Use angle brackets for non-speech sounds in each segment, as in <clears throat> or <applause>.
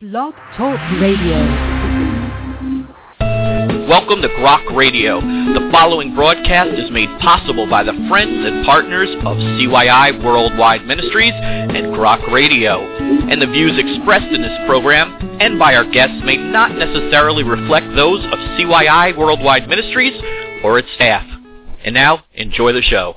Blog Talk Radio. Welcome to Grok Radio. The following broadcast is made possible by the friends and partners of CYI Worldwide Ministries and Grok Radio. And the views expressed in this program and by our guests may not necessarily reflect those of CYI Worldwide Ministries or its staff. And now, enjoy the show.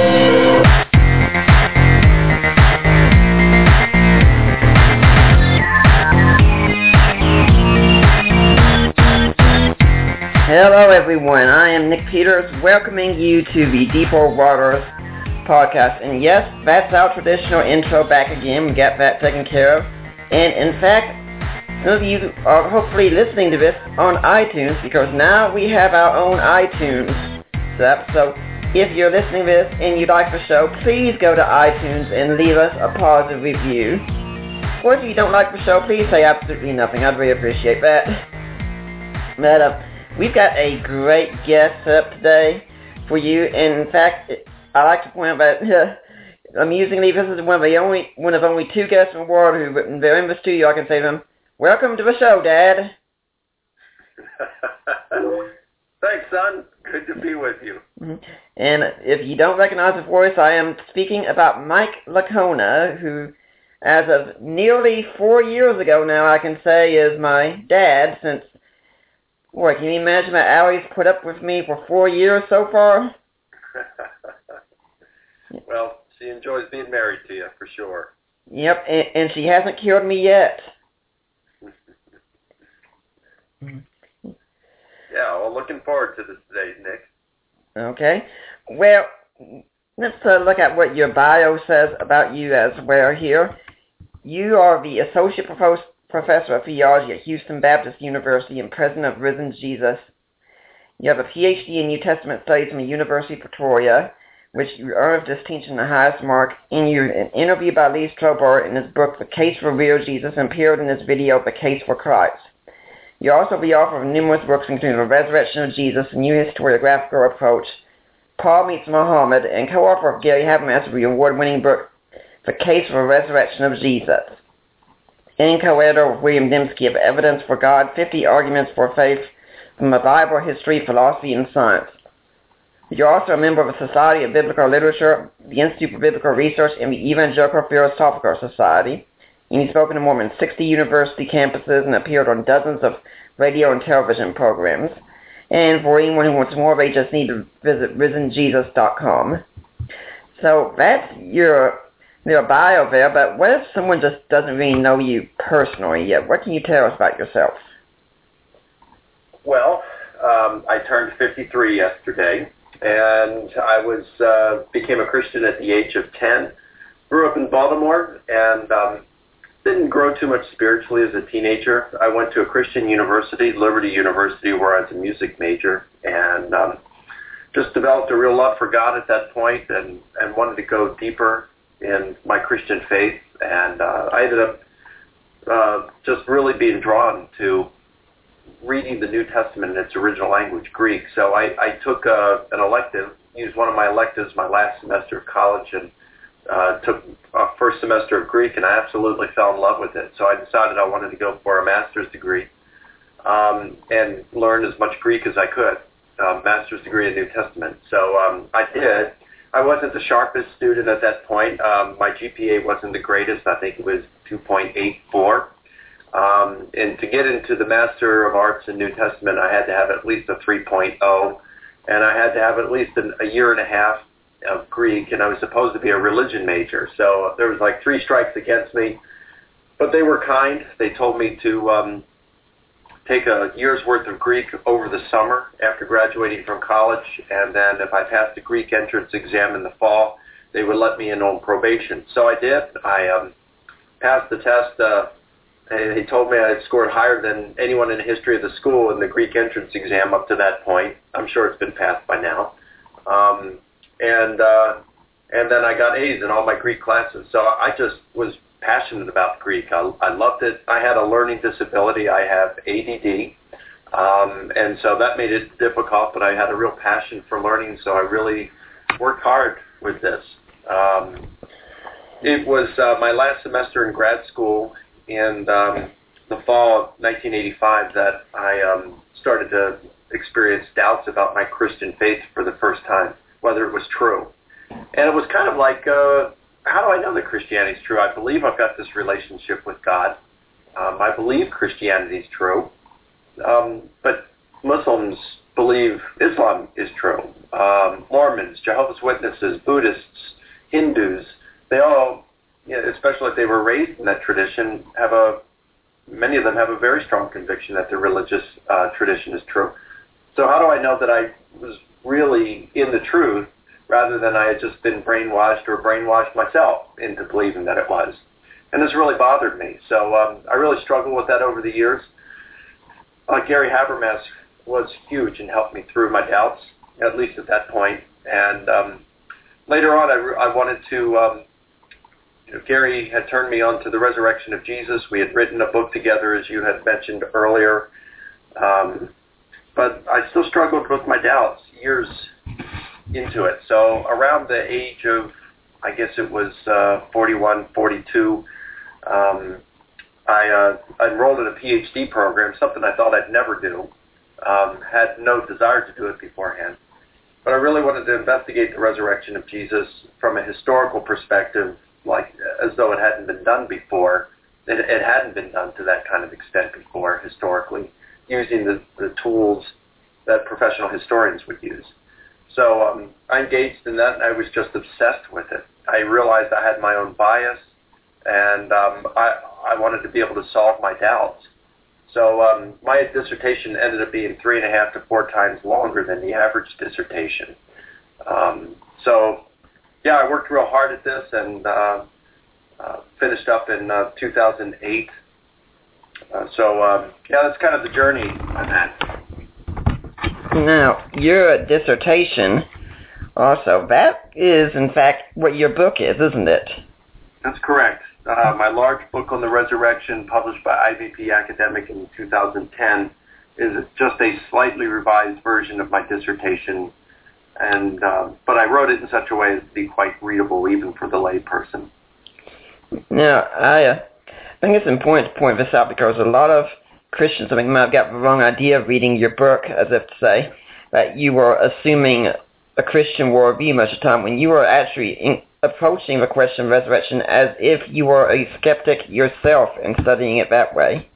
Hello, everyone. I am Nick Peters, welcoming you to the Deeper Waters podcast. And yes, that's our traditional intro back again. We got that taken care of. And in fact, some of you are hopefully listening to this on iTunes because now we have our own iTunes stuff. So if you're listening to this and you like the show, please go to iTunes and leave us a positive review. Or if you don't like the show, please say absolutely nothing. I'd really appreciate that. But, uh, We've got a great guest up today for you. In fact, I like to point out that uh, amusingly, this is one of the only one of only two guests in the world who, they're in the studio, I can say to them, "Welcome to the show, Dad." <laughs> Thanks, son. Good to be with you. Mm-hmm. And if you don't recognize the voice, I am speaking about Mike Licona, who, as of nearly four years ago now, I can say is my dad since Boy, can you imagine that Allie's put up with me for four years so far? <laughs> well, she enjoys being married to you, for sure. Yep, and, and she hasn't killed me yet. <laughs> yeah, well, looking forward to this day, Nick. Okay. Well, let's uh, look at what your bio says about you as well here. You are the Associate Professor professor of theology at Houston Baptist University and president of Risen Jesus. You have a PhD in New Testament studies from the University of Pretoria, which you earned distinction the highest mark. And you an interview by Lee Strobel in his book The Case for Real Jesus and appeared in his video The Case for Christ. You're also the author of numerous books including The Resurrection of Jesus, A New Historiographical Approach, Paul Meets Muhammad, and co-author of Gary Habermas's award-winning book The Case for Resurrection of Jesus co-editor of William Dembski of Evidence for God, 50 Arguments for Faith from the Bible, History, Philosophy, and Science. You're also a member of the Society of Biblical Literature, the Institute for Biblical Research, and the Evangelical Philosophical Society. And you've spoken to more than 60 university campuses and appeared on dozens of radio and television programs. And for anyone who wants more, they just need to visit risenjesus.com. So that's your your bio there, but what if someone just doesn't really know you personally yet? What can you tell us about yourself? Well, um, I turned 53 yesterday, and I was uh, became a Christian at the age of 10. Grew up in Baltimore, and um, didn't grow too much spiritually as a teenager. I went to a Christian university, Liberty University, where I was a music major, and um, just developed a real love for God at that point, and and wanted to go deeper in my Christian faith, and uh, I ended up uh, just really being drawn to reading the New Testament in its original language, Greek. So I, I took uh, an elective, used one of my electives my last semester of college, and uh, took a first semester of Greek, and I absolutely fell in love with it. So I decided I wanted to go for a master's degree um, and learn as much Greek as I could, uh, master's degree in New Testament. So um, I did I wasn't the sharpest student at that point. Um, my GPA wasn't the greatest. I think it was 2.84. Um, and to get into the Master of Arts in New Testament, I had to have at least a 3.0, and I had to have at least an, a year and a half of Greek, and I was supposed to be a religion major. So there was like three strikes against me, but they were kind. They told me to um, take a year's worth of Greek over the summer after graduating from college, and then if I passed the Greek entrance exam in the fall, they would let me in on probation. So I did. I um, passed the test uh, he told me I had scored higher than anyone in the history of the school in the Greek entrance exam up to that point. I'm sure it's been passed by now. Um, and uh, and then I got A's in all my Greek classes. So I just was passionate about Greek. I, I loved it. I had a learning disability. I have ADD. Um, and so that made it difficult, but I had a real passion for learning, so I really worked hard with this. Um, it was uh, my last semester in grad school in um, the fall of 1985 that I um, started to experience doubts about my Christian faith for the first time, whether it was true. And it was kind of like, uh, how do I know that Christianity is true? I believe I've got this relationship with God. Um, I believe Christianity is true. Um, but Muslims believe Islam is true. Um, Mormons, Jehovah's Witnesses, Buddhists, Hindus, they all, you know, especially if they were raised in that tradition, have a many of them have a very strong conviction that their religious uh, tradition is true. So how do I know that I was really in the truth rather than I had just been brainwashed or brainwashed myself into believing that it was? And this really bothered me. So um, I really struggled with that over the years. Uh, Gary Habermas was huge and helped me through my doubts, at least at that point. And um, later on, I, I wanted to. Um, you know, Gary had turned me on to the resurrection of Jesus. We had written a book together, as you had mentioned earlier. Um, but I still struggled with my doubts years into it. So around the age of, I guess it was uh, 41, 42, um, I uh, enrolled in a PhD program, something I thought I'd never do. Um, had no desire to do it beforehand. But I really wanted to investigate the resurrection of Jesus from a historical perspective, like as though it hadn't been done before. It, it hadn't been done to that kind of extent before historically, using the, the tools that professional historians would use. So um, I engaged in that, and I was just obsessed with it. I realized I had my own bias, and um, I, I wanted to be able to solve my doubts. So um, my dissertation ended up being three and a half to four times longer than the average dissertation. Um, so yeah, I worked real hard at this and uh, uh, finished up in uh, 2008. Uh, so um, yeah, that's kind of the journey on that. Now, your dissertation also, that is in fact what your book is, isn't it? That's correct. Uh, my large book on the resurrection, published by IVP Academic in 2010, is just a slightly revised version of my dissertation, and uh, but I wrote it in such a way as to be quite readable even for the layperson. Now, I uh, think it's important to point this out because a lot of Christians, I mean, might have got the wrong idea of reading your book, as if to say that you were assuming a Christian worldview much of the time when you were actually in, approaching the question of resurrection as if you were a skeptic yourself and studying it that way.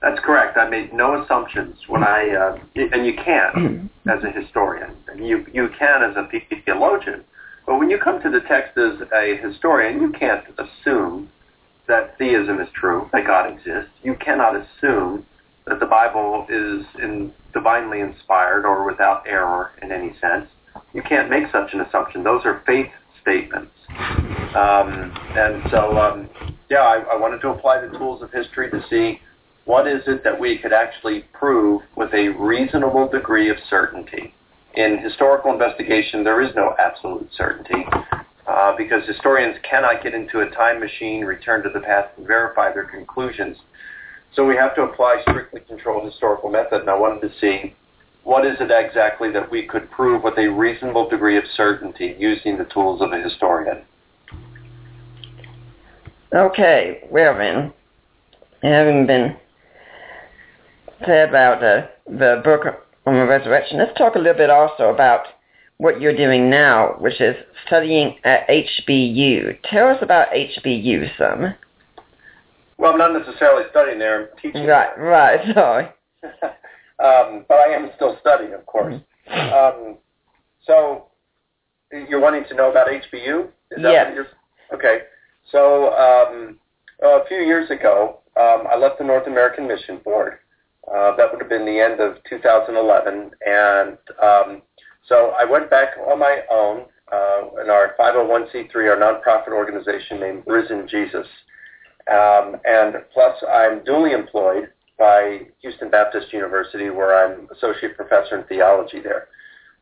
That's correct. I made no assumptions when I, uh, and you can <clears throat> as a historian, and you you can as a theologian, but when you come to the text as a historian, you can't assume that theism is true, that God exists. You cannot assume that the Bible is in, divinely inspired or without error in any sense. You can't make such an assumption. Those are faith statements. Um, and so, um, yeah, I, I wanted to apply the tools of history to see what is it that we could actually prove with a reasonable degree of certainty. In historical investigation, there is no absolute certainty uh, because historians cannot get into a time machine, return to the past, and verify their conclusions. So we have to apply strictly controlled historical method, and I wanted to see what is it exactly that we could prove with a reasonable degree of certainty using the tools of a historian? Okay, well then, having been said about uh, the book on the resurrection, let's talk a little bit also about what you're doing now, which is studying at HBU. Tell us about HBU some. Well, I'm not necessarily studying there. I'm teaching. Right, right, <laughs> sorry. <laughs> Um, but I am still studying, of course. Mm-hmm. Um, so you're wanting to know about HBU? Is yes. okay. So um, a few years ago, um, I left the North American Mission Board. Uh, that would have been the end of 2011, and um, so I went back on my own uh, in our 501c3, our nonprofit organization named Risen Jesus, Um, and plus, I'm duly employed by Houston Baptist University, where I'm associate professor in theology there.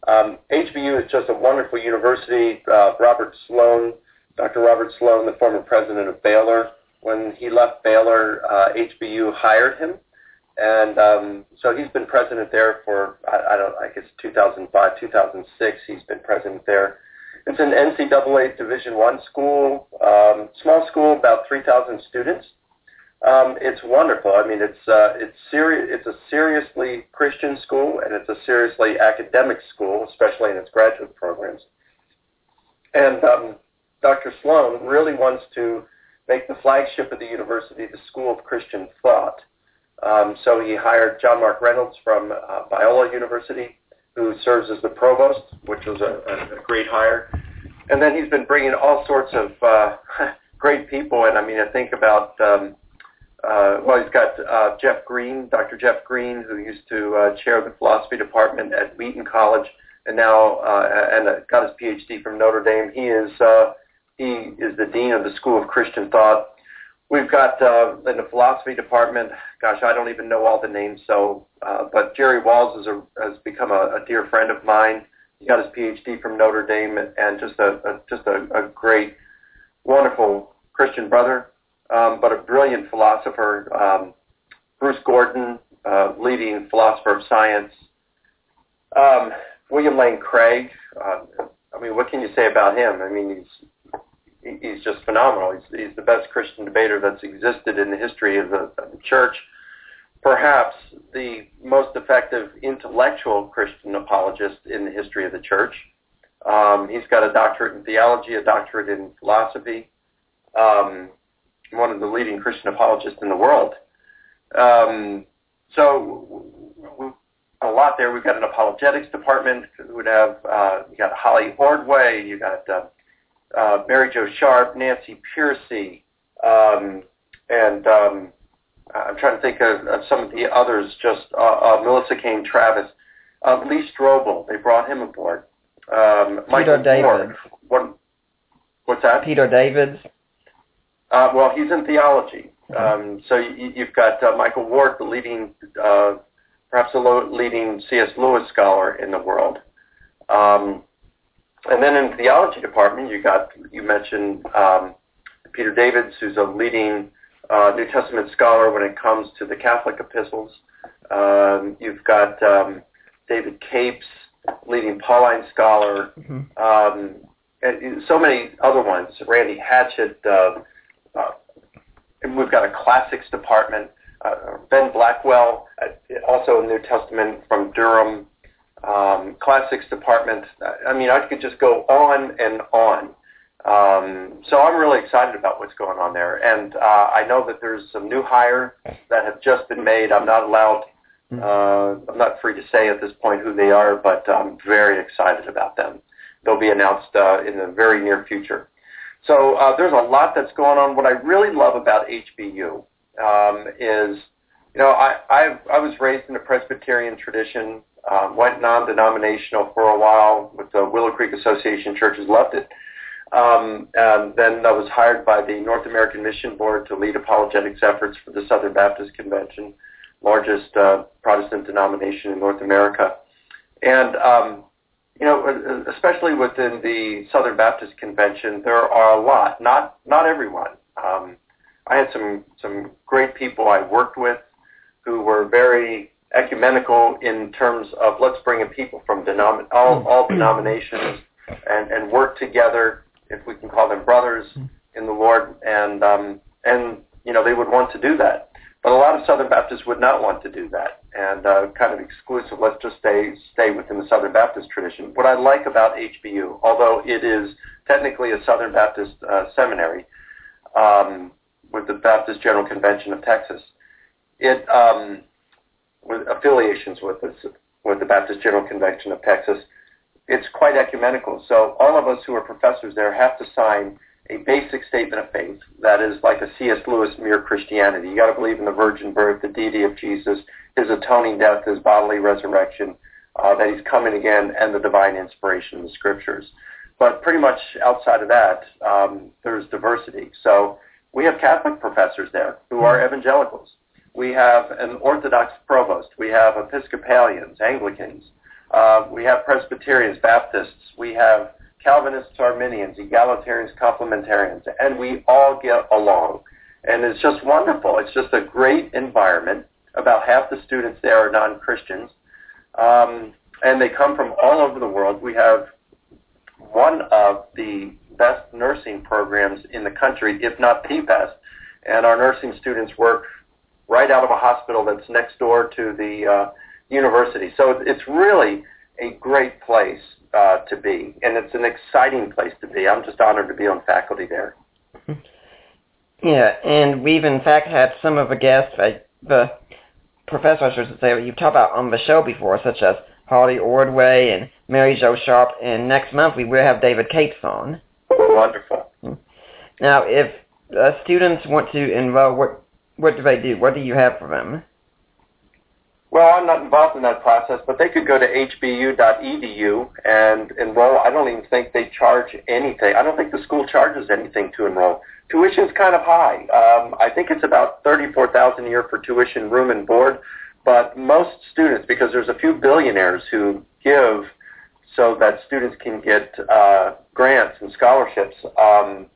Um, HBU is just a wonderful university. Uh, Robert Sloan, Dr. Robert Sloan, the former president of Baylor, when he left Baylor, uh, HBU hired him. And um, so he's been president there for, I, I don't I guess 2005, 2006, he's been president there. It's an NCAA Division One school, um, small school, about 3,000 students. Um, it's wonderful. I mean, it's uh, it's serious. It's a seriously Christian school, and it's a seriously academic school, especially in its graduate programs. And um, Dr. Sloan really wants to make the flagship of the university the School of Christian Thought. Um, so he hired John Mark Reynolds from uh, Biola University, who serves as the provost, which was a, a, great hire. And then he's been bringing all sorts of uh, <laughs> great people. And I mean, I think about um, uh, well, he's got uh, Jeff Green, Dr. Jeff Green, who used to uh, chair the philosophy department at Wheaton College, and now uh, and uh, got his PhD from Notre Dame. He is uh, he is the dean of the School of Christian Thought. We've got uh, in the philosophy department. Gosh, I don't even know all the names. So, uh, but Jerry Walls is a, has become a, a dear friend of mine. He got his PhD from Notre Dame, and, just a, a just a, a great, wonderful Christian brother um, but a brilliant philosopher. Um, Bruce Gordon, uh, leading philosopher of science. Um, William Lane Craig. Uh, I mean, what can you say about him? I mean, he's he's just phenomenal. He's, he's the best Christian debater that's existed in the history of the, of the church. Perhaps the most effective intellectual Christian apologist in the history of the church. Um, he's got a doctorate in theology, a doctorate in philosophy. Um, one of the leading Christian apologists in the world. Um, so we, a lot there. We've got an apologetics department. We would have uh, you got Holly Ordway, you got uh, uh, Mary Jo Sharp, Nancy Pearcey, um, and um, I'm trying to think of, of some of the others. Just uh, uh, Melissa Cain Travis, uh, Lee Strobel. They brought him aboard. Um, Peter Michael David. What, what's that? Peter Davids. Uh, well, he's in theology. Um, so you, you've got uh, Michael Ward, the leading, uh, perhaps the lo- leading C.S. Lewis scholar in the world. Um, and then in the theology department, you got you mentioned um, Peter Davids, who's a leading uh, New Testament scholar when it comes to the Catholic epistles. Um, you've got um, David Capes, leading Pauline scholar, Mhm. um, and so many other ones. Randy Hatchett. Uh, uh, and we've got a classics department. Uh, ben Blackwell, uh, also a New Testament from Durham. Um, classics department. I mean, I could just go on and on. Um, so I'm really excited about what's going on there, and uh, I know that there's some new hires that have just been made. I'm not allowed. Uh, I'm not free to say at this point who they are, but I'm very excited about them. They'll be announced uh, in the very near future. So uh, there's a lot that's going on. What I really love about HBU um, is, you know, I, I I was raised in a Presbyterian tradition, um, went non-denominational for a while with the Willow Creek Association Churches, loved it. Um, and then I was hired by the North American Mission Board to lead apologetics efforts for the Southern Baptist Convention, largest uh, Protestant denomination in North America. And um, you know, especially within the Southern Baptist Convention, there are a lot, not not everyone. Um, I had some some great people I worked with who were very ecumenical in terms of let's bring in people from denom- all all denominations and and work together, if we can call them brothers in the Lord, and um, and you know they would want to do that. But a lot of Southern Baptists would not want to do that, and uh, kind of exclusive. Let's just stay stay within the Southern Baptist tradition. What I like about HBU, although it is technically a Southern Baptist uh, seminary um, with the Baptist General Convention of Texas, it um, with affiliations with this with the Baptist General Convention of Texas, it's quite ecumenical. So all of us who are professors there have to sign a basic statement of faith that is like a C.S. Lewis mere Christianity. You got to believe in the virgin birth, the deity of Jesus, his atoning death, his bodily resurrection, uh, that he's coming again, and the divine inspiration of the scriptures. But pretty much outside of that, um, there's diversity. So we have Catholic professors there who are evangelicals. We have an Orthodox provost. We have Episcopalians, Anglicans. Uh, we have Presbyterians, Baptists. We have Calvinists, Arminians, Egalitarians, Complementarians, and we all get along. And it's just wonderful. It's just a great environment. About half the students there are non-Christians. Um, and they come from all over the world. We have one of the best nursing programs in the country, if not the best. And our nursing students work right out of a hospital that's next door to the uh, university. So it's really a great place uh, to be, and it's an exciting place to be. I'm just honored to be on faculty there. Yeah, and we've in fact had some of the guests, uh, the professors, I should say, you've talked about on the show before, such as Holly Ordway and Mary Jo Sharp, and next month we will have David Capes on. Wonderful. Now, if uh, students want to enroll, what what do they do? What do you have for them? Well, I'm not involved in that process, but they could go to hbu.edu and enroll. I don't even think they charge anything. I don't think the school charges anything to enroll. Tuition's kind of high. Um, I think it's about thirty-four thousand a year for tuition, room, and board. But most students, because there's a few billionaires who give so that students can get uh, grants and scholarships. Um,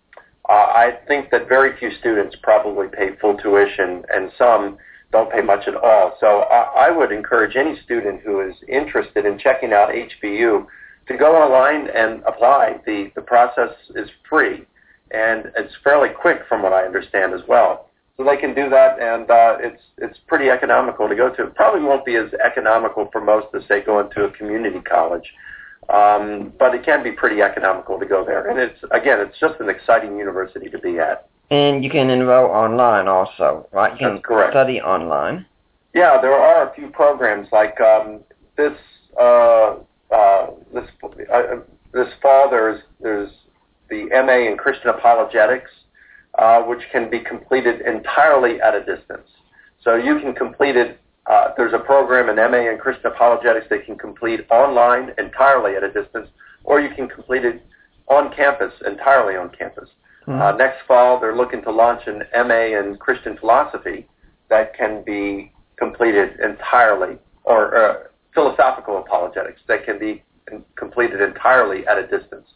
uh, I think that very few students probably pay full tuition, and some don't pay much at all. So I, I would encourage any student who is interested in checking out HBU to go online and apply. The, the process is free, and it's fairly quick from what I understand as well. So they can do that, and uh, it's it's pretty economical to go to. It probably won't be as economical for most as say going to a community college, um, but it can be pretty economical to go there. And it's again, it's just an exciting university to be at. And you can enroll online also, right? You That's can correct. study online. Yeah, there are a few programs like um, this. Uh, uh, this uh, this fall, there's there's the MA in Christian apologetics, uh, which can be completed entirely at a distance. So you can complete it. Uh, there's a program in MA in Christian apologetics that can complete online entirely at a distance, or you can complete it on campus entirely on campus. Mhm. Uh, next fall, they're looking to launch an MA in Christian philosophy that can be completed entirely, or uh, philosophical apologetics that can be completed entirely at a distance.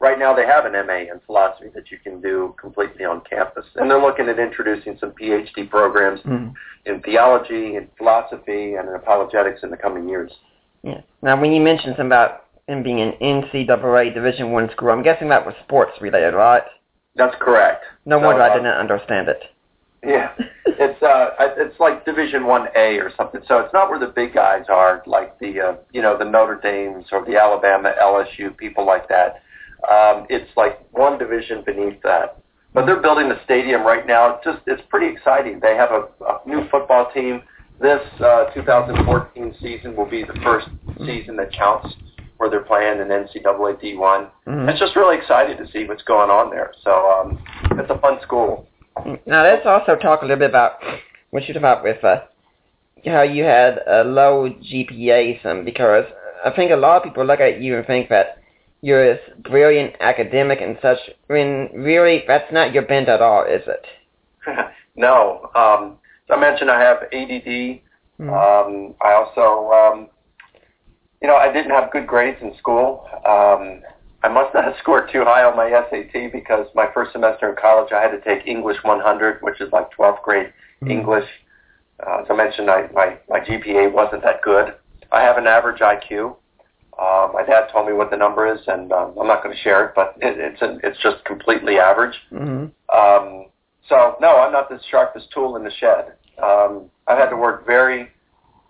Right now, they have an MA in philosophy that you can do completely on campus, and they're looking at introducing some PhD programs Mhm. in theology, in philosophy, and in apologetics in the coming years. Yeah. Now, when you mentioned something about him being an NCAA Division One school, I'm guessing that was sports related, right? That's correct. No So, wonder I uh, didn't understand it. Yeah, it's uh, it's like Division One A or something. So it's not where the big guys are, like the uh, you know the Notre Dames or the Alabama, LSU, people like that. Um, it's like one division beneath that. But they're building a stadium right now. It's just it's pretty exciting. They have a, a new football team. This uh, 2014 season will be the first season that counts where they're playing in NCAA D1. Mhm. It's just really exciting to see what's going on there. So um, it's a fun school. Now let's also talk a little bit about what you talked about with uh, how you had a low GPA, some because I think a lot of people look at you and think that you're this brilliant academic and such. When really, that's not your bent at all, is it? <laughs> no. Um, as I mentioned, I have ADD. Mm. Um, I also, um, you know, I didn't have good grades in school. Um, I must not have <laughs> scored too high on my SAT because my first semester in college I had to take English 100, which is like 12th grade Mm. English. Uh, as I mentioned, I, my, my GPA wasn't that good. I have an average IQ. Uh, my dad told me what the number is, and um, I'm not going to share it, but it, it's a, it's just completely average. hmm Um, so no, I'm not the sharpest tool in the shed. Um, I've had to work very,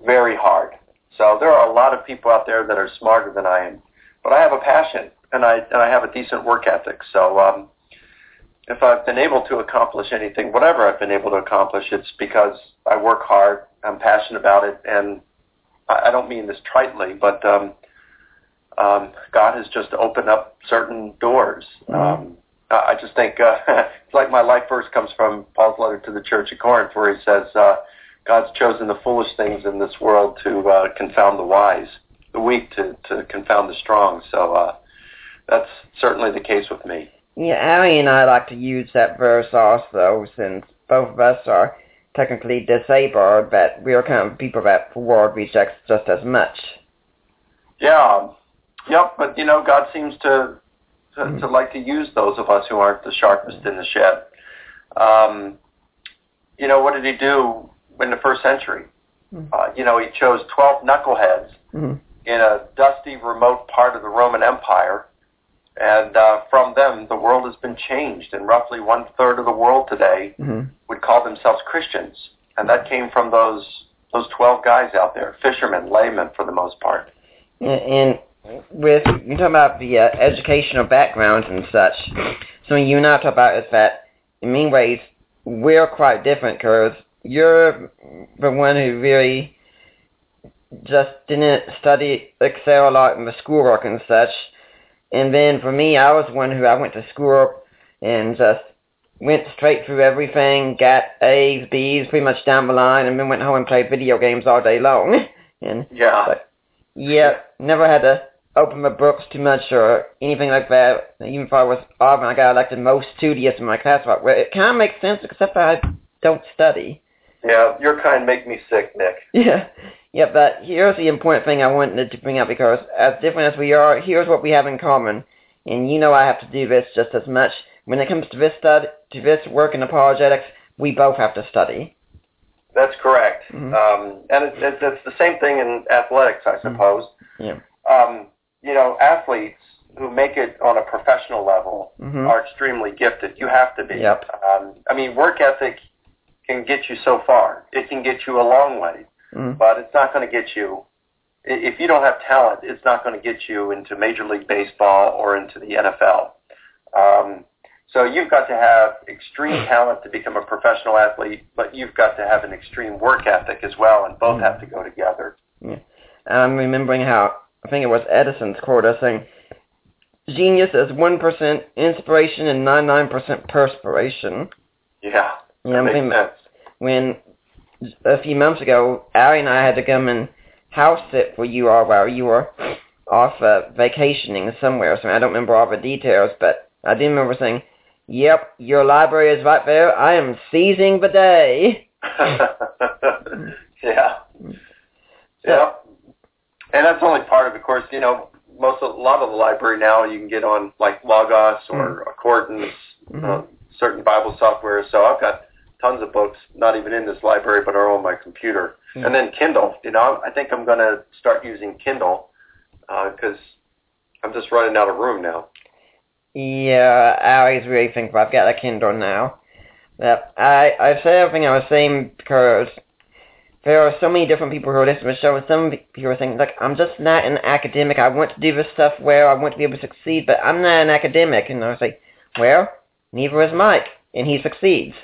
very hard. So there are a lot of people out there that are smarter than I am, but I have a passion and I and I have a decent work ethic. So um, if I've been able to accomplish anything, whatever I've been able to accomplish, it's because I work hard. I'm passionate about it, and I, I don't mean this tritely, but um, um, God has just opened up certain doors. Um, I just think uh, <laughs> it's like my life verse comes from Paul's letter to the church at Corinth, where he says, uh, "God's chosen the foolish things in this world to uh, confound the wise, the weak to, to confound the strong." So uh, that's certainly the case with me. Yeah, Allie and I like to use that verse also, since both of us are technically disabled, but we are kind of people that the world rejects just as much. Yeah. Yep, but you know, God seems to to, Mm. to like to use those of us who aren't the sharpest in the shed. Um, you know, what did he do in the first century? Mm. Uh, you know, he chose 12 knuckleheads Mhm. in a dusty, remote part of the Roman Empire. And uh, from them, the world has been changed, and roughly one third of the world today Mhm. would call themselves Christians, and that came from those those 12 guys out there, fishermen, laymen for the most part. And, and with you talk about the uh, educational backgrounds and such, something you and I talk about is that in many ways we're quite different because you're the one who really just didn't study excel a lot in the schoolwork and such. And then for me, I was one who I went to school and just went straight through everything, got A's, B's, pretty much down the line, and then went home and played video games all day long. <laughs> and Yeah. But- yeah, never had to open my books too much or anything like that. Even if I was Auburn, I got elected most studious in my class. Well, it kind of makes sense, except I don't study. Yeah, your kind make me sick, Nick. <laughs> Yeah, yeah, but here's the important thing I wanted to bring up because as different as we are, here's what we have in common. And you know I have to do this just as much. When it comes to this stud, to this work in apologetics, we both have to study. That's correct. Mhm. Um, and it, it, it's the same thing in athletics, I suppose. Yeah. Um, you know, athletes who make it on a professional level Mhm. are extremely gifted. You have to be. Yep. Um, I mean, work ethic can get you so far. It can get you a long way, Mm. but it's not going to get you. If you don't have talent, it's not going to get you into Major League Baseball or into the NFL. Um, so you've got to have extreme <laughs> talent to become a professional athlete, but you've got to have an extreme work ethic as well, and both Mhm. have to go together. Yeah, I'm remembering how I think it was Edison's quote us saying, "Genius is one percent inspiration and ninety nine percent perspiration." Yeah, Yeah, that makes thinking sense. when a few months ago, Allie and I had to come and house sit for you all while you were off uh, vacationing somewhere. So I don't remember all the details, but I do remember saying, "Yep, your library is right there. I am seizing the day." <laughs> yeah. Yeah. And that's only part of it. Of course, you know, most of, a lot of the library now you can get on like Logos or Accordance, uh, Mhm. certain Bible software. So I've got tons of books, not even in this library, but are on my computer. Mhm. And then Kindle. You know, I think I'm going to start using Kindle because I'm just running out of room now. Yeah, I always really think I've got a Kindle now. But I I say everything I was saying because there are so many different people who are listening to the show, and some people are saying, "Look, I'm just not an academic. I want to do this stuff well. I want to be able to succeed, but I'm not an academic." And I say, "Well, neither is Mike, and he succeeds."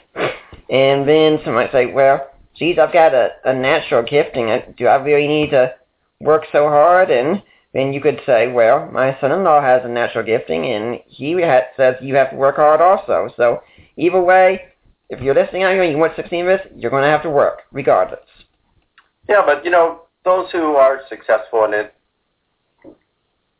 And then some might say, "Well, geez, I've got a, a natural gifting. Do I really need to work so hard?" And then you could say, well, my son-in-law has a natural gifting, and he ha- says you have to work hard also. So either way, if you're listening out here and you want to succeed in this, you're going to have to work, regardless. Yeah, but you know, those who are successful in it,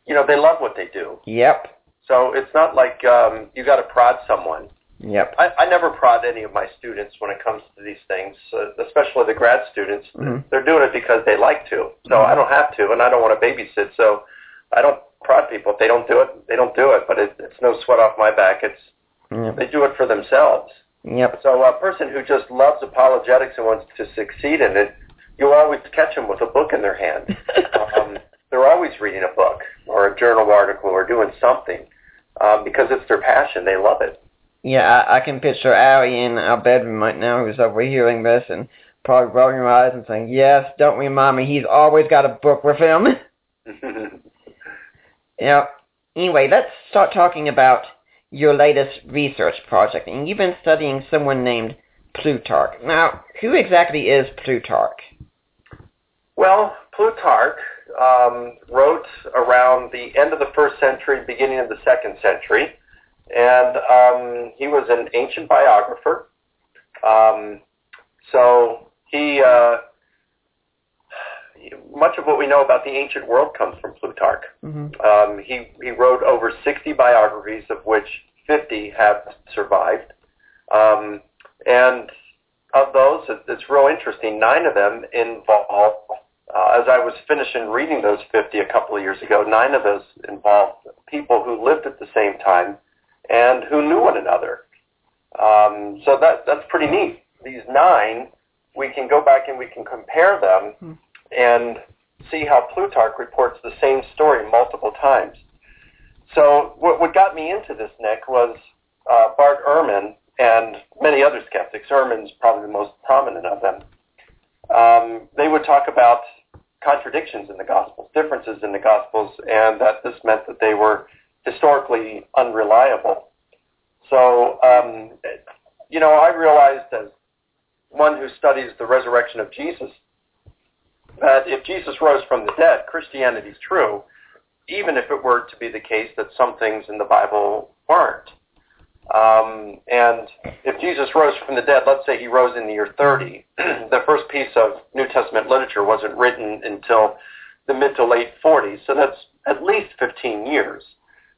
you know, they love what they do. Yep, So it's not like um, you got to prod someone. yep. I, I never prod any of my students when it comes to these things, uh, especially the grad students. Mhm. They're doing it because they like to. So I don't have to, and I don't want to babysit. So I don't prod people. If they don't do it, they don't do it. But it, it's no sweat off my back. It's Yep. they do it for themselves. Yep. So a person who just loves apologetics and wants to succeed in it, you always catch them with a book in their hand. um, <laughs> they're always reading a book or a journal article or doing something um, because it's their passion. They love it. Yeah, I, I can picture Allie in our bedroom right now who's overhearing this and probably rolling her eyes and saying, yes, don't remind me, he's always got a book with him. <laughs> <laughs> Yeah. Anyway, let's start talking about your latest research project. And you've been studying someone named Plutarch. Now, who exactly is Plutarch? Well, Plutarch um, wrote around the end of the first century, beginning of the second century, and um, he was an ancient biographer. Um, so he uh, much of what we know about the ancient world comes from Plutarch. Mm-hmm. Um, he he wrote over 60 biographies, of which 50 have survived. Um, and of those, it's real interesting. Nine of them involve, uh, as I was finishing reading those 50 a couple of years ago, nine of those involved people who lived at the same time and who knew one another. Um, so that that's pretty neat. These nine, we can go back and we can compare them hmm. and see how Plutarch reports the same story multiple times. So what, what got me into this, Nick, was uh, Bart Ehrman and many other skeptics. Ehrman's probably the most prominent of them. Um, they would talk about contradictions in the Gospels, differences in the Gospels, and that this meant that they were historically unreliable. So, um, you know, I realized as one who studies the resurrection of Jesus that if Jesus rose from the dead, Christianity is true, even if it were to be the case that some things in the Bible weren't. Um, and if Jesus rose from the dead, let's say he rose in the year 30, <clears throat> the first piece of New Testament literature wasn't written until the mid to late 40s, so that's at least 15 years.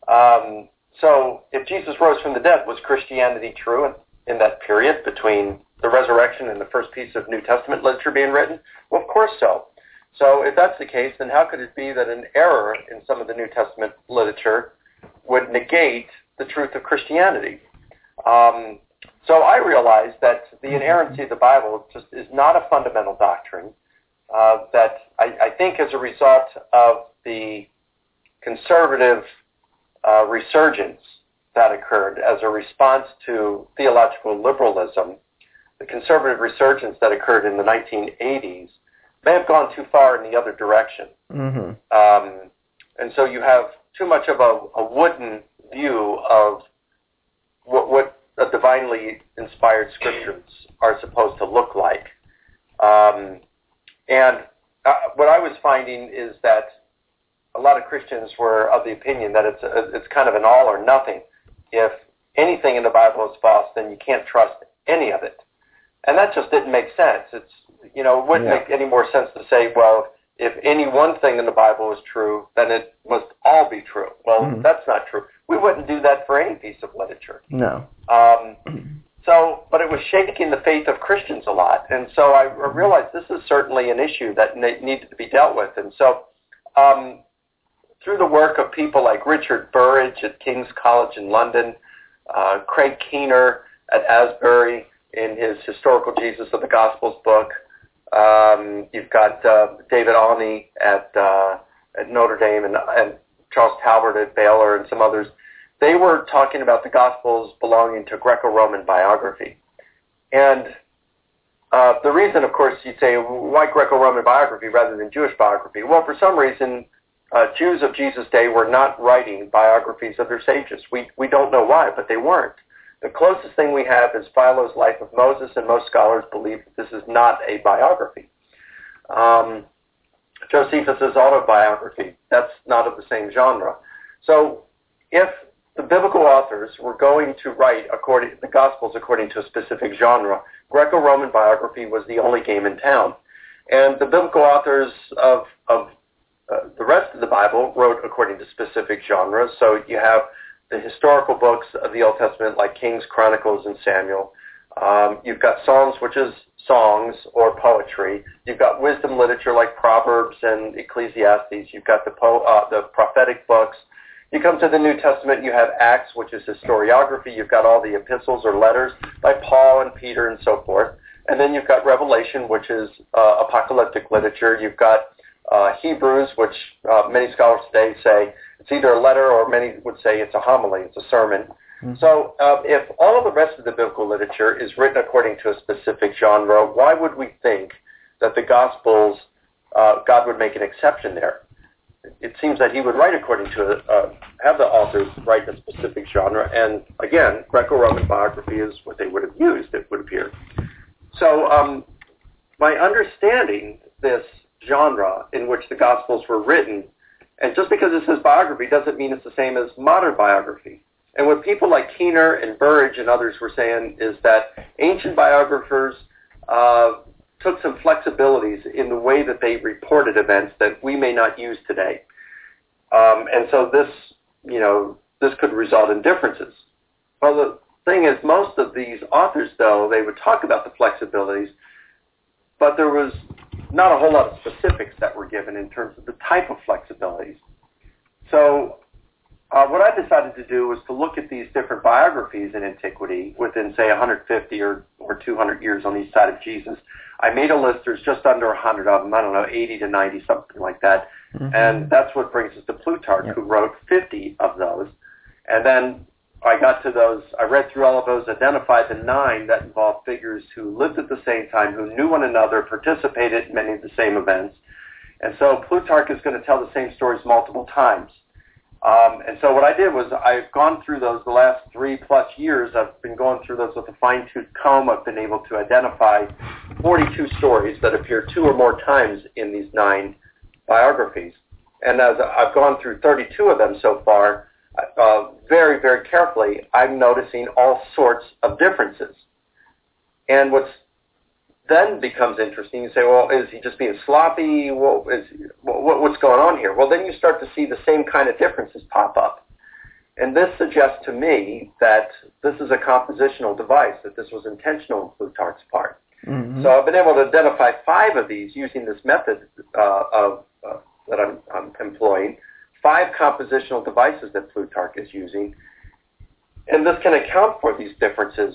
Um, so if Jesus rose from the dead, was Christianity true in, in that period between the resurrection and the first piece of New Testament literature being written? Well, of course so. So if that's the case, then how could it be that an error in some of the New Testament literature would negate the truth of Christianity? Um, so I realized that the inerrancy of the Bible just is not a fundamental doctrine. Uh, that I, I, think as a result of the conservative uh, resurgence that occurred as a response to theological liberalism, the conservative resurgence that occurred in the 1980s may have gone too far in the other direction. Mm-hmm. Um, and so you have too much of a, a wooden view of what, what a divinely inspired scriptures are supposed to look like. Um, and uh, what I was finding is that a lot of Christians were of the opinion that it's a, it's kind of an all or nothing. If anything in the Bible is false, then you can't trust any of it. And that just didn't make sense. It's you know, it wouldn't yeah. make any more sense to say, well, if any one thing in the Bible is true, then it must all be true. Well, mm-hmm. that's not true. We wouldn't do that for any piece of literature. No. Um, <clears throat> so, but it was shaking the faith of Christians a lot, and so I realized this is certainly an issue that needed to be dealt with. And so, um, through the work of people like Richard Burridge at King's College in London, uh, Craig Keener at Asbury in his Historical Jesus of the Gospels book, um, you've got uh, David Aune at uh, at Notre Dame and, and Charles Talbert at Baylor and some others. They were talking about the Gospels belonging to Greco-Roman biography, and uh, the reason, of course, you'd say why Greco-Roman biography rather than Jewish biography? Well, for some reason, uh, Jews of Jesus' day were not writing biographies of their sages. We we don't know why, but they weren't. The closest thing we have is Philo's Life of Moses, and most scholars believe that this is not a biography. Um, Josephus' autobiography, that's not of the same genre. So if the biblical authors were going to write according the Gospels according to a specific genre, Greco-Roman biography was the only game in town. And the biblical authors of, of uh, the rest of the Bible wrote according to specific genres. So you have the historical books of the Old Testament like Kings, Chronicles, and Samuel. Um, you've got Psalms, which is songs or poetry. You've got wisdom literature like Proverbs and Ecclesiastes. You've got the, po- uh, the prophetic books. You come to the New Testament, you have Acts, which is historiography. You've got all the epistles or letters by Paul and Peter and so forth. And then you've got Revelation, which is uh, apocalyptic literature. You've got uh, Hebrews, which uh, many scholars today say it's either a letter or many would say it's a homily, it's a sermon. Mm-hmm. So uh, if all of the rest of the biblical literature is written according to a specific genre, why would we think that the Gospels, uh, God would make an exception there? It seems that he would write according to, uh, have the authors write a specific genre. And again, Greco-Roman biography is what they would have used, it would appear. So um, by understanding this genre in which the Gospels were written and just because it says biography doesn't mean it's the same as modern biography. And what people like Keener and Burridge and others were saying is that ancient biographers uh, took some flexibilities in the way that they reported events that we may not use today. Um, and so this, you know, this could result in differences. Well, the thing is, most of these authors, though, they would talk about the flexibilities, but there was not a whole lot of specifics that were given in terms of the type of flexibilities. So uh, what I decided to do was to look at these different biographies in antiquity within, say, 150 or, or 200 years on each side of Jesus. I made a list. There's just under 100 of them. I don't know, 80 to 90, something like that. Mm-hmm. And that's what brings us to Plutarch, yep. who wrote 50 of those. And then I got to those, I read through all of those, identified the nine that involved figures who lived at the same time, who knew one another, participated in many of the same events. And so Plutarch is going to tell the same stories multiple times. Um, and so what I did was I've gone through those the last three plus years. I've been going through those with a fine tooth comb. I've been able to identify 42 stories that appear two or more times in these nine biographies. And as I've gone through 32 of them so far, uh, very, very carefully, I'm noticing all sorts of differences. And what's then becomes interesting. You say, well, is he just being sloppy? Well, is, what, what's going on here? Well, then you start to see the same kind of differences pop up. And this suggests to me that this is a compositional device, that this was intentional on Plutarch's part. Mm-hmm. So I've been able to identify five of these using this method uh, of, uh, that I'm, I'm employing, five compositional devices that Plutarch is using. And this can account for these differences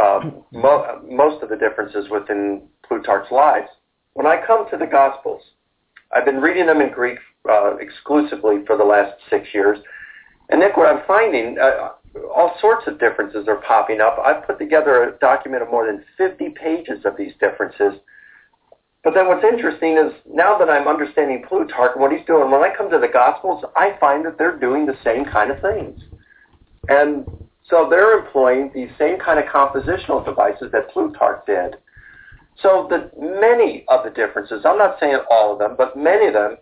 um, mo- most of the differences within Plutarch's lives. When I come to the Gospels, I've been reading them in Greek uh, exclusively for the last six years. And Nick, what I'm finding, uh, all sorts of differences are popping up. I've put together a document of more than 50 pages of these differences. But then what's interesting is now that I'm understanding Plutarch and what he's doing, when I come to the Gospels, I find that they're doing the same kind of things. And so they're employing these same kind of compositional devices that Plutarch did. So that many of the differences, I'm not saying all of them, but many of them,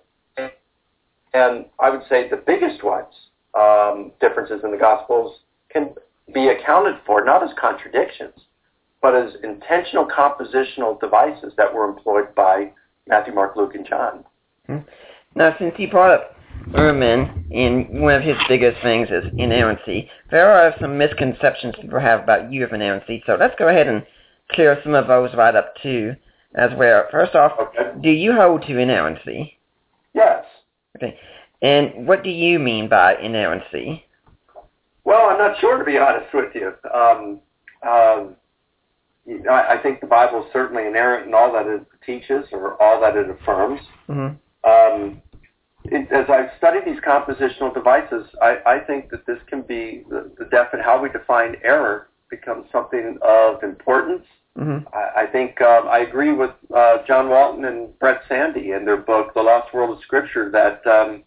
and I would say the biggest ones, um, differences in the Gospels can be accounted for not as contradictions, but as intentional compositional devices that were employed by Matthew, Mark, Luke, and John. Hmm. Now, since he brought up Ehrman, in one of his biggest things is inerrancy. There are some misconceptions people have about you of inerrancy, so let's go ahead and clear some of those right up too, as well. First off, okay. do you hold to inerrancy? Yes. Okay. And what do you mean by inerrancy? Well, I'm not sure to be honest with you. Um, um, I, I think the Bible is certainly inerrant in all that it teaches or all that it affirms. Mm-hmm. Um, it, as I've studied these compositional devices, I, I think that this can be the, the definite how we define error becomes something of importance. Mm-hmm. I, I think um, I agree with uh, John Walton and Brent Sandy in their book, The Lost World of Scripture, that um,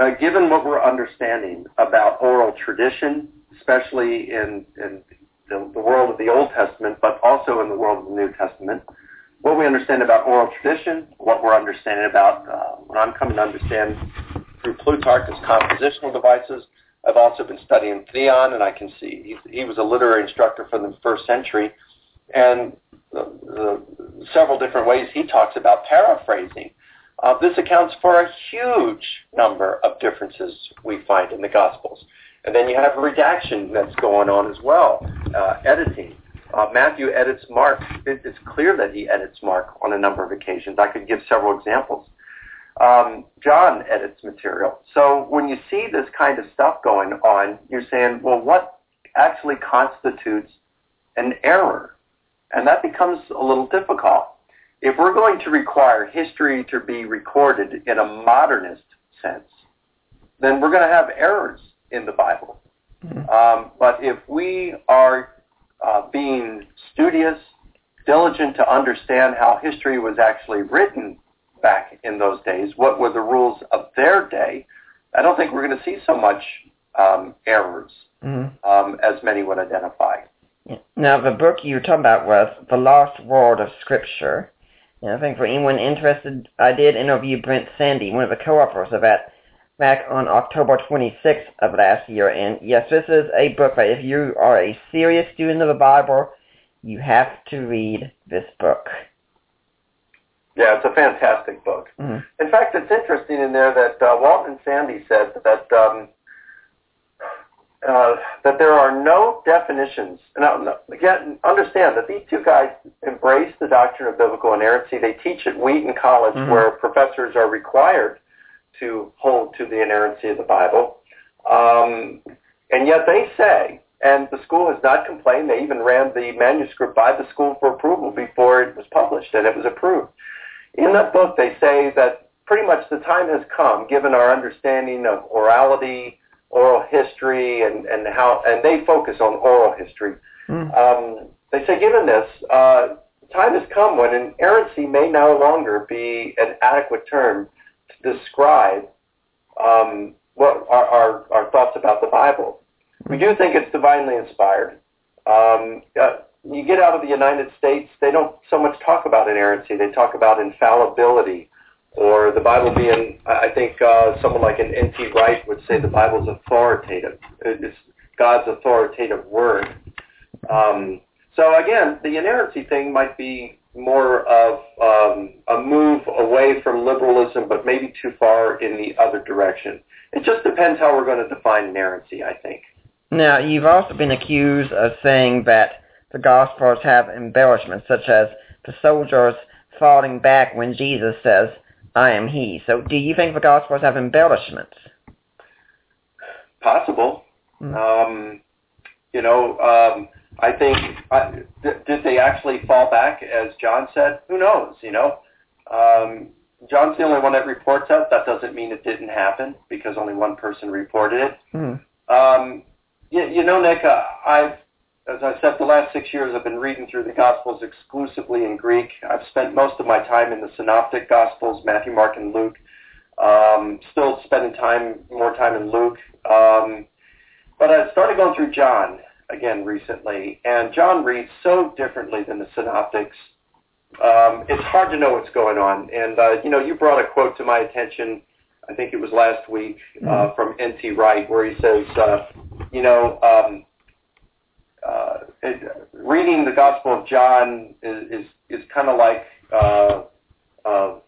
uh, given what we're understanding about oral tradition, especially in, in the, the world of the Old Testament, but also in the world of the New Testament, what we understand about oral tradition, what we're understanding about uh, what I'm coming to understand through Plutarch as compositional devices. I've also been studying Theon, and I can see he, he was a literary instructor from the first century, and several different ways he talks about paraphrasing. Uh, this accounts for a huge number of differences we find in the Gospels. And then you have redaction that's going on as well, uh, editing. Uh, Matthew edits Mark. It, it's clear that he edits Mark on a number of occasions. I could give several examples. Um, John edits material. So when you see this kind of stuff going on, you're saying, well, what actually constitutes an error? And that becomes a little difficult. If we're going to require history to be recorded in a modernist sense, then we're going to have errors in the Bible. Mm-hmm. Um, but if we are uh, being studious, diligent to understand how history was actually written back in those days, what were the rules of their day, I don't think we're going to see so much um, errors mm-hmm. um, as many would identify. Now, the book you were talking about was The Lost World of Scripture. And I think for anyone interested, I did interview Brent Sandy, one of the co-authors of that, back on October 26th of last year. And yes, this is a book that if you are a serious student of the Bible, you have to read this book. Yeah, it's a fantastic book. Mm-hmm. In fact, it's interesting in there that uh, Walton and Sandy said that um, uh, that there are no definitions. Now, again, understand that these two guys embrace the doctrine of biblical inerrancy. They teach at Wheaton College, mm-hmm. where professors are required to hold to the inerrancy of the Bible. Um, and yet they say, and the school has not complained, they even ran the manuscript by the school for approval before it was published, and it was approved. In that book, they say that pretty much the time has come, given our understanding of orality, oral history and, and how and they focus on oral history. Mm. Um, they say, given this, uh, time has come when inerrancy may no longer be an adequate term to describe um, what our, our, our, thoughts about the Bible. We do think it's divinely inspired. Um, uh, you get out of the United States, they don't so much talk about inerrancy. They talk about infallibility or the Bible being, I think uh, someone like an N.T. Wright would say the Bible is authoritative. It's God's authoritative word. Um, so again, the inerrancy thing might be more of um, a move away from liberalism, but maybe too far in the other direction. It just depends how we're going to define inerrancy, I think. Now, you've also been accused of saying that the Gospels have embellishments, such as the soldiers falling back when Jesus says, I am he. So do you think the Gospels have embellishments? Possible. Mm. Um, you know, um, I think, uh, th- did they actually fall back, as John said? Who knows, you know? Um, John's the only one that reports that. That doesn't mean it didn't happen because only one person reported it. Mm. Um, you, you know, Nick, uh, I've as I said, the last six years I've been reading through the Gospels exclusively in Greek. I've spent most of my time in the Synoptic Gospels, Matthew, Mark, and Luke. Um, still spending time, more time in Luke. Um, but I started going through John again recently, and John reads so differently than the Synoptics. Um, it's hard to know what's going on. And, uh, you know, you brought a quote to my attention, I think it was last week, uh, mm-hmm. from N.T. Wright, where he says, uh, you know, um, uh, it, reading the Gospel of John is is, is kind of like uh, uh,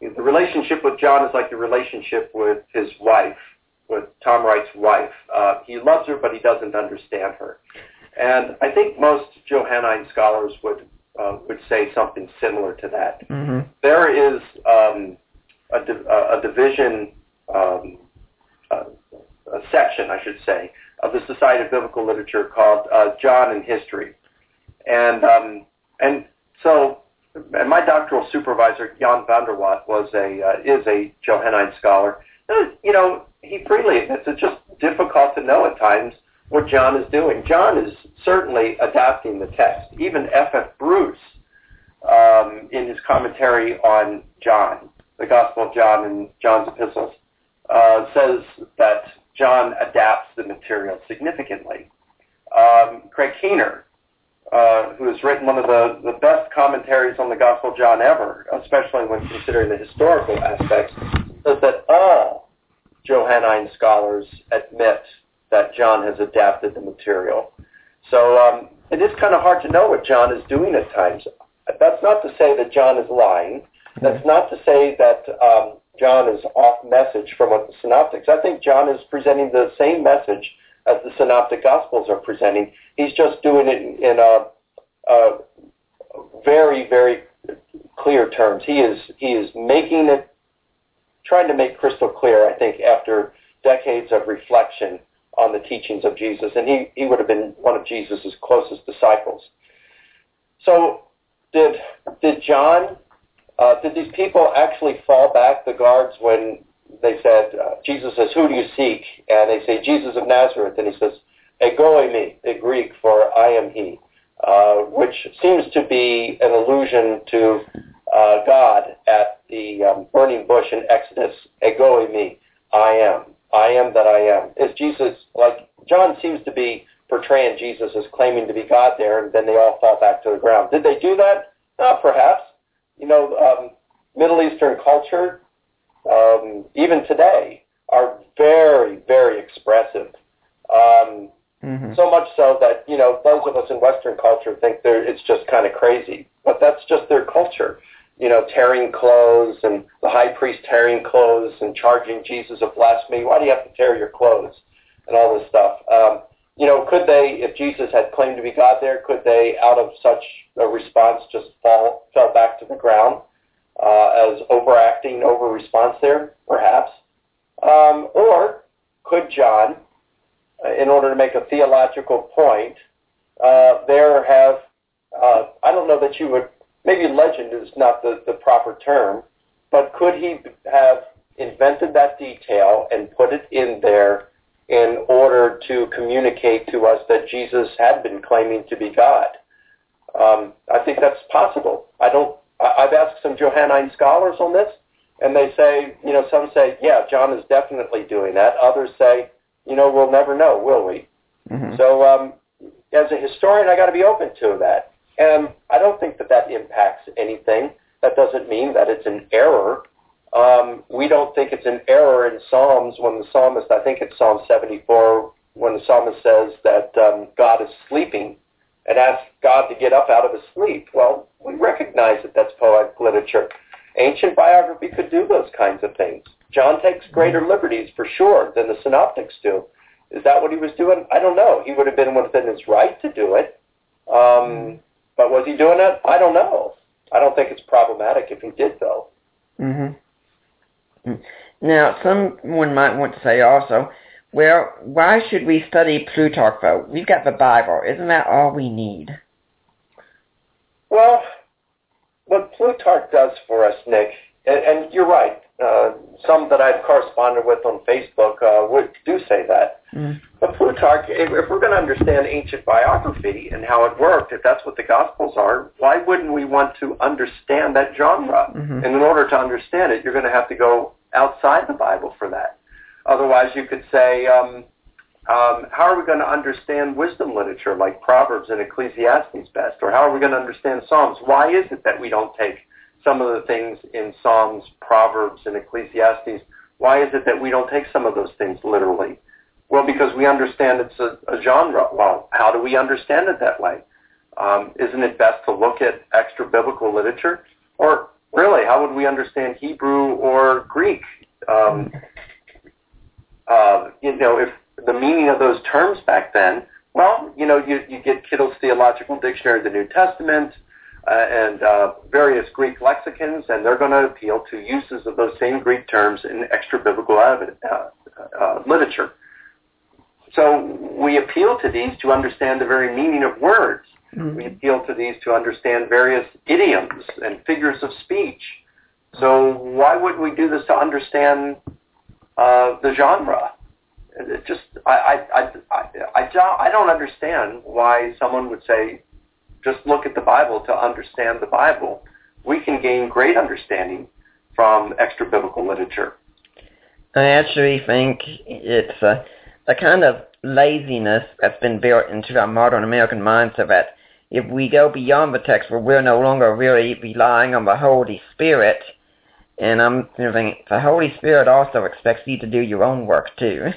the relationship with John is like the relationship with his wife, with Tom Wright's wife. Uh, he loves her, but he doesn't understand her. And I think most Johannine scholars would uh, would say something similar to that. Mm-hmm. There is um, a, di- a division, um, a, a section, I should say, of the Society of Biblical Literature called uh, John in History. And, um, and so and my doctoral supervisor, Jan van der Watt, was a, uh, is a Johannine scholar. Uh, you know, he freely admits it's just difficult to know at times what John is doing. John is certainly adapting the text. Even F. F. Bruce, um, in his commentary on John, the Gospel of John and John's epistles, uh, says that John adapts the material significantly. Um, Craig Keener, uh, who has written one of the, the best commentaries on the Gospel of John ever, especially when considering the historical aspects, says that all Johannine scholars admit that John has adapted the material. So um, it is kind of hard to know what John is doing at times. That's not to say that John is lying. That's not to say that um, John is off message from what the synoptics. I think John is presenting the same message as the synoptic gospels are presenting. He's just doing it in, in a, a very, very clear terms. He is he is making it, trying to make crystal clear. I think after decades of reflection on the teachings of Jesus, and he he would have been one of Jesus' closest disciples. So, did did John uh, did these people actually fall back the guards when they said, uh, Jesus says, who do you seek? And they say, Jesus of Nazareth. And he says, ego eimi, in Greek for I am he, uh, which seems to be an allusion to uh, God at the um, burning bush in Exodus, ego eimi, I am. I am that I am. Is Jesus, like, John seems to be portraying Jesus as claiming to be God there, and then they all fall back to the ground. Did they do that? Uh, perhaps you know, um, Middle Eastern culture, um, even today, are very, very expressive. Um, mm-hmm. So much so that, you know, those of us in Western culture think it's just kind of crazy. But that's just their culture. You know, tearing clothes and the high priest tearing clothes and charging Jesus of blasphemy. Why do you have to tear your clothes? and all this stuff. Um, you know, could they, if Jesus had claimed to be God there, could they, out of such a response, just fall fell back to the ground uh, as overacting, over response there, perhaps? Um, or could John, uh, in order to make a theological point, uh, there have, uh, I don't know that you would, maybe legend is not the, the proper term, but could he have invented that detail and put it in there in order to communicate to us that Jesus had been claiming to be God? Um, I think that's possible. I don't. I've asked some Johannine scholars on this, and they say, you know, some say, yeah, John is definitely doing that. Others say, you know, we'll never know, will we? Mm-hmm. So, um, as a historian, I got to be open to that, and I don't think that that impacts anything. That doesn't mean that it's an error. Um, we don't think it's an error in Psalms when the psalmist, I think it's Psalm 74, when the psalmist says that um, God is sleeping and asks God to get up out of his sleep. Well, we recognize that that's poetic literature. Ancient biography could do those kinds of things. John takes greater liberties for sure than the synoptics do. Is that what he was doing? I don't know. He would have been within his right to do it. Um, but was he doing it? I don't know. I don't think it's problematic if he did, though. Mm-hmm. Now, someone might want to say also, well, why should we study Plutarch, though? We've got the Bible. Isn't that all we need? Well, what Plutarch does for us, Nick, and, and you're right. Uh, some that I've corresponded with on Facebook uh, would do say that. Mm. But Plutarch, if, if we're going to understand ancient biography and how it worked, if that's what the Gospels are, why wouldn't we want to understand that genre? Mhm. And in order to understand it, you're going to have to go outside the Bible for that. Otherwise, you could say, um, um, how are we going to understand wisdom literature like Proverbs and Ecclesiastes best? Or how are we going to understand Psalms? Why is it that we don't take some of the things in Psalms, Proverbs, and Ecclesiastes? Why is it that we don't take some of those things literally? Well, because we understand it's a, a genre. Well, how do we understand it that way? Um, isn't it best to look at extra biblical literature? Or really, how would we understand Hebrew or Greek? Um, uh, you know, if the meaning of those terms back then, well, you know, you, you get Kittel's Theological Dictionary of the New Testament uh, and uh, various Greek lexicons, and they're going to appeal to uses of those same Greek terms in extra biblical uh, uh, literature. So we appeal to these to understand the very meaning of words. Mm. We appeal to these to understand various idioms and figures of speech. So why would we do this to understand uh, the genre? It just I I, I I I don't I don't understand why someone would say just look at the Bible to understand the Bible. We can gain great understanding from extra biblical literature. I actually think it's a, a kind of laziness that's been built into our modern American mindset that if we go beyond the text where we're no longer really relying on the Holy Spirit, and I'm thinking the Holy Spirit also expects you to do your own work too.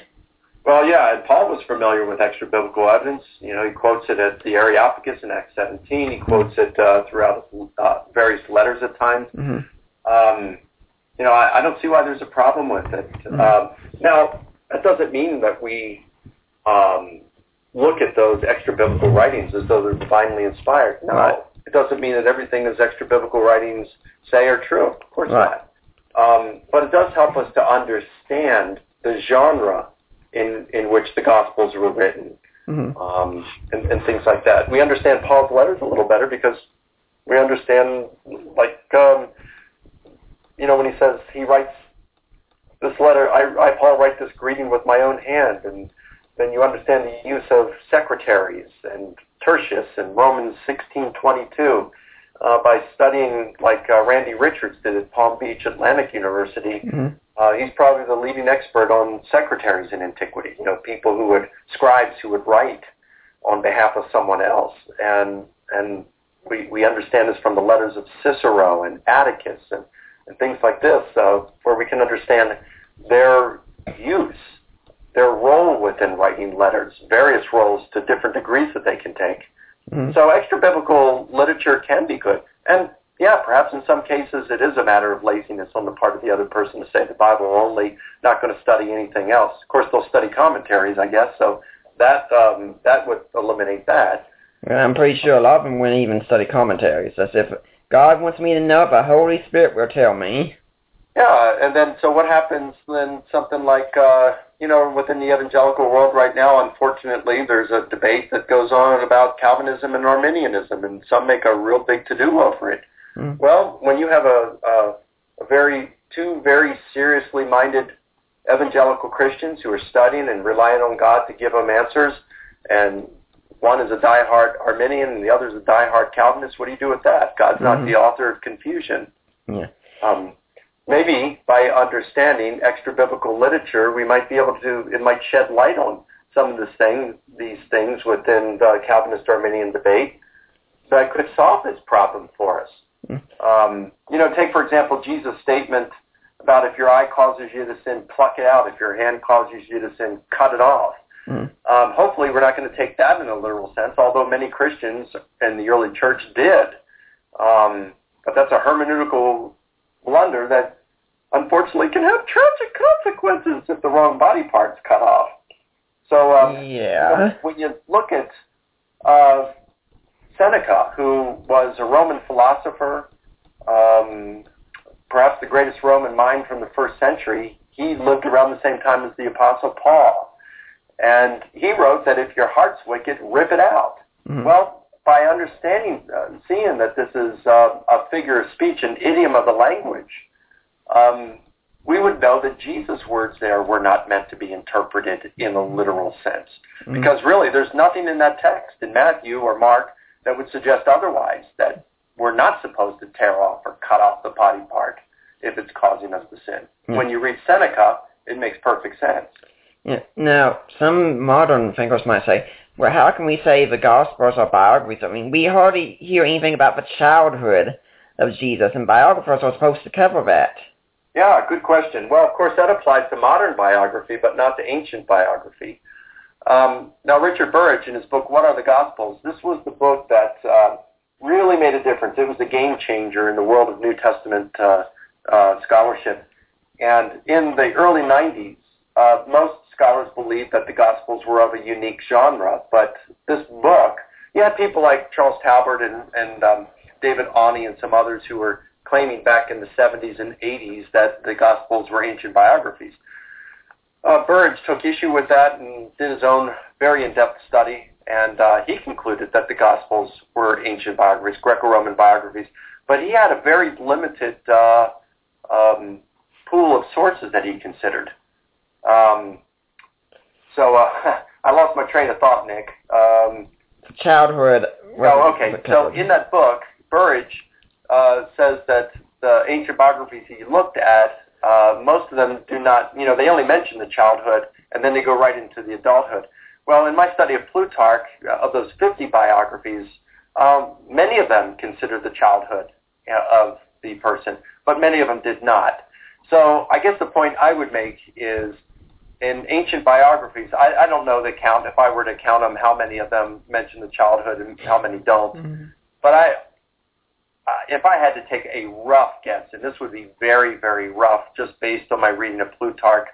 Well, yeah, and Paul was familiar with extra biblical evidence. You know, he quotes it at the Areopagus in Acts 17. He quotes it uh, throughout uh, various letters at times. hmm Um, you know, I, I don't see why there's a problem with it. Mhm. Um, now, that doesn't mean that we um, look at those extra biblical writings as though they're divinely inspired. No, Right. it doesn't mean that everything those extra biblical writings say are true. Of course Right. not. Um, but it does help us to understand the genre in, in which the Gospels were written hmm um, and, and things like that. We understand Paul's letters a little better because we understand, like, um, you know, when he says he writes this letter, I, I Paul write this greeting with my own hand, and then you understand the use of secretaries and tertius in Romans sixteen twenty two. Uh, by studying like uh, Randy Richards did at Palm Beach Atlantic University, hmm uh, he's probably the leading expert on secretaries in antiquity. You know, people who would scribes who would write on behalf of someone else, and and we we understand this from the letters of Cicero and Atticus and and things like this, uh, where we can understand their use, their role within writing letters, various roles to different degrees that they can take. hmm So extra biblical literature can be good. And yeah, perhaps in some cases it is a matter of laziness on the part of the other person to say the Bible only, not going to study anything else. Of course, they'll study commentaries, I guess, so that um, that would eliminate that. I'm pretty sure a lot of them wouldn't even study commentaries. As if God wants me to know, the Holy Spirit will tell me. Yeah, and then so what happens then? Something like uh, you know, within the evangelical world right now, unfortunately, there's a debate that goes on about Calvinism and Arminianism, and some make a real big to-do over it. Mm. Well, when you have a, a, a very two very seriously minded evangelical Christians who are studying and relying on God to give them answers, and one is a diehard Arminian and the other is a diehard Calvinist, what do you do with that? God's mm-hmm. not the author of confusion. Yeah. Um, maybe by understanding extra biblical literature, we might be able to. It might shed light on some of this thing, these things within the Calvinist Arminian debate that could solve this problem for us. Um, you know, take for example Jesus' statement about if your eye causes you to sin, pluck it out. If your hand causes you to sin, cut it off. Mm. Um, hopefully, we're not going to take that in a literal sense, although many Christians in the early church did. Um, but that's a hermeneutical blunder that unfortunately can have tragic consequences if the wrong body part's cut off. So um, yeah, you know, when you look at uh, Seneca, who was a Roman philosopher, um, perhaps the greatest Roman mind from the first century. He lived around the same time as the Apostle Paul. And he wrote that if your heart's wicked, rip it out. Mm-hmm. Well, by understanding, uh, seeing that this is uh, a figure of speech, an idiom of the language, um, we would know that Jesus' words there were not meant to be interpreted in a literal sense. Mm-hmm. Because really, there's nothing in that text in Matthew or Mark that would suggest otherwise, that we're not supposed to tear off or cut off the body part if it's causing us to sin. Mm. When you read Seneca, it makes perfect sense. Yeah. Now, some modern thinkers might say, well, how can we say the Gospels are biographies? I mean, we hardly hear anything about the childhood of Jesus, and biographers are supposed to cover that. Yeah, good question. Well, of course, that applies to modern biography, but not to ancient biography. Um, now, Richard Burridge, in his book "What Are the Gospels," this was the book that uh, really made a difference. It was a game changer in the world of New Testament uh, uh, scholarship. And in the early 90s, uh, most scholars believed that the Gospels were of a unique genre. But this book, you had people like Charles Talbert and, and um, David Aune and some others who were claiming back in the 70s and 80s that the Gospels were ancient biographies. Uh, Burridge took issue with that and did his own very in-depth study, and uh, he concluded that the Gospels were ancient biographies, Greco-Roman biographies. But he had a very limited uh, um, pool of sources that he considered. Um, so uh, <laughs> I lost my train of thought, Nick. Um, Childhood. Oh, okay. So in that book, Burridge uh, says that the ancient biographies he looked at uh, most of them do not, you know, they only mention the childhood and then they go right into the adulthood. Well, in my study of Plutarch, uh, of those 50 biographies, um, many of them considered the childhood uh, of the person, but many of them did not. So I guess the point I would make is in ancient biographies, I, I don't know the count. If I were to count them, how many of them mention the childhood and how many don't. Mm-hmm. But I, uh, if I had to take a rough guess, and this would be very, very rough, just based on my reading of Plutarch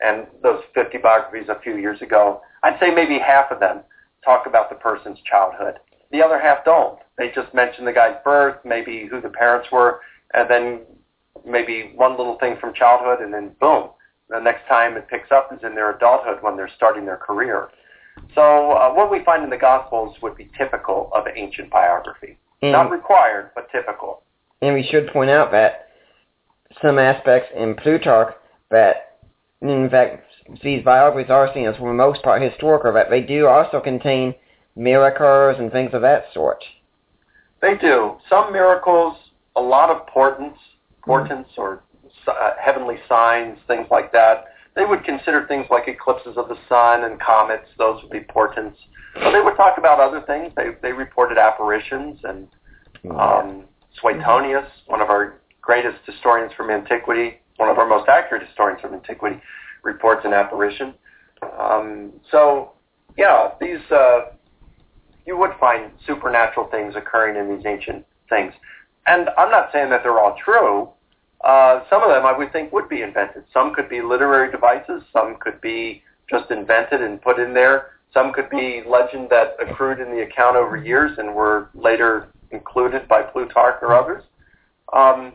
and those 50 biographies a few years ago, I'd say maybe half of them talk about the person's childhood. The other half don't. They just mention the guy's birth, maybe who the parents were, and then maybe one little thing from childhood, and then boom, the next time it picks up is in their adulthood when they're starting their career. So uh, what we find in the Gospels would be typical of ancient biography. And, Not required, but typical. And we should point out that some aspects in Plutarch that, in fact, these biographies are seen as for the most part historical, that they do also contain miracles and things of that sort. They do. Some miracles, a lot of portents, portents mm-hmm. or uh, heavenly signs, things like that. They would consider things like eclipses of the sun and comets; those would be portents. But they would talk about other things. They they reported apparitions and um, Suetonius, one of our greatest historians from antiquity, one of our most accurate historians from antiquity, reports an apparition. Um, so, yeah, these uh, you would find supernatural things occurring in these ancient things. and I'm not saying that they're all true. Uh, some of them I would think would be invented. Some could be literary devices. Some could be just invented and put in there. Some could be legend that accrued in the account over years and were later included by Plutarch or others. Um,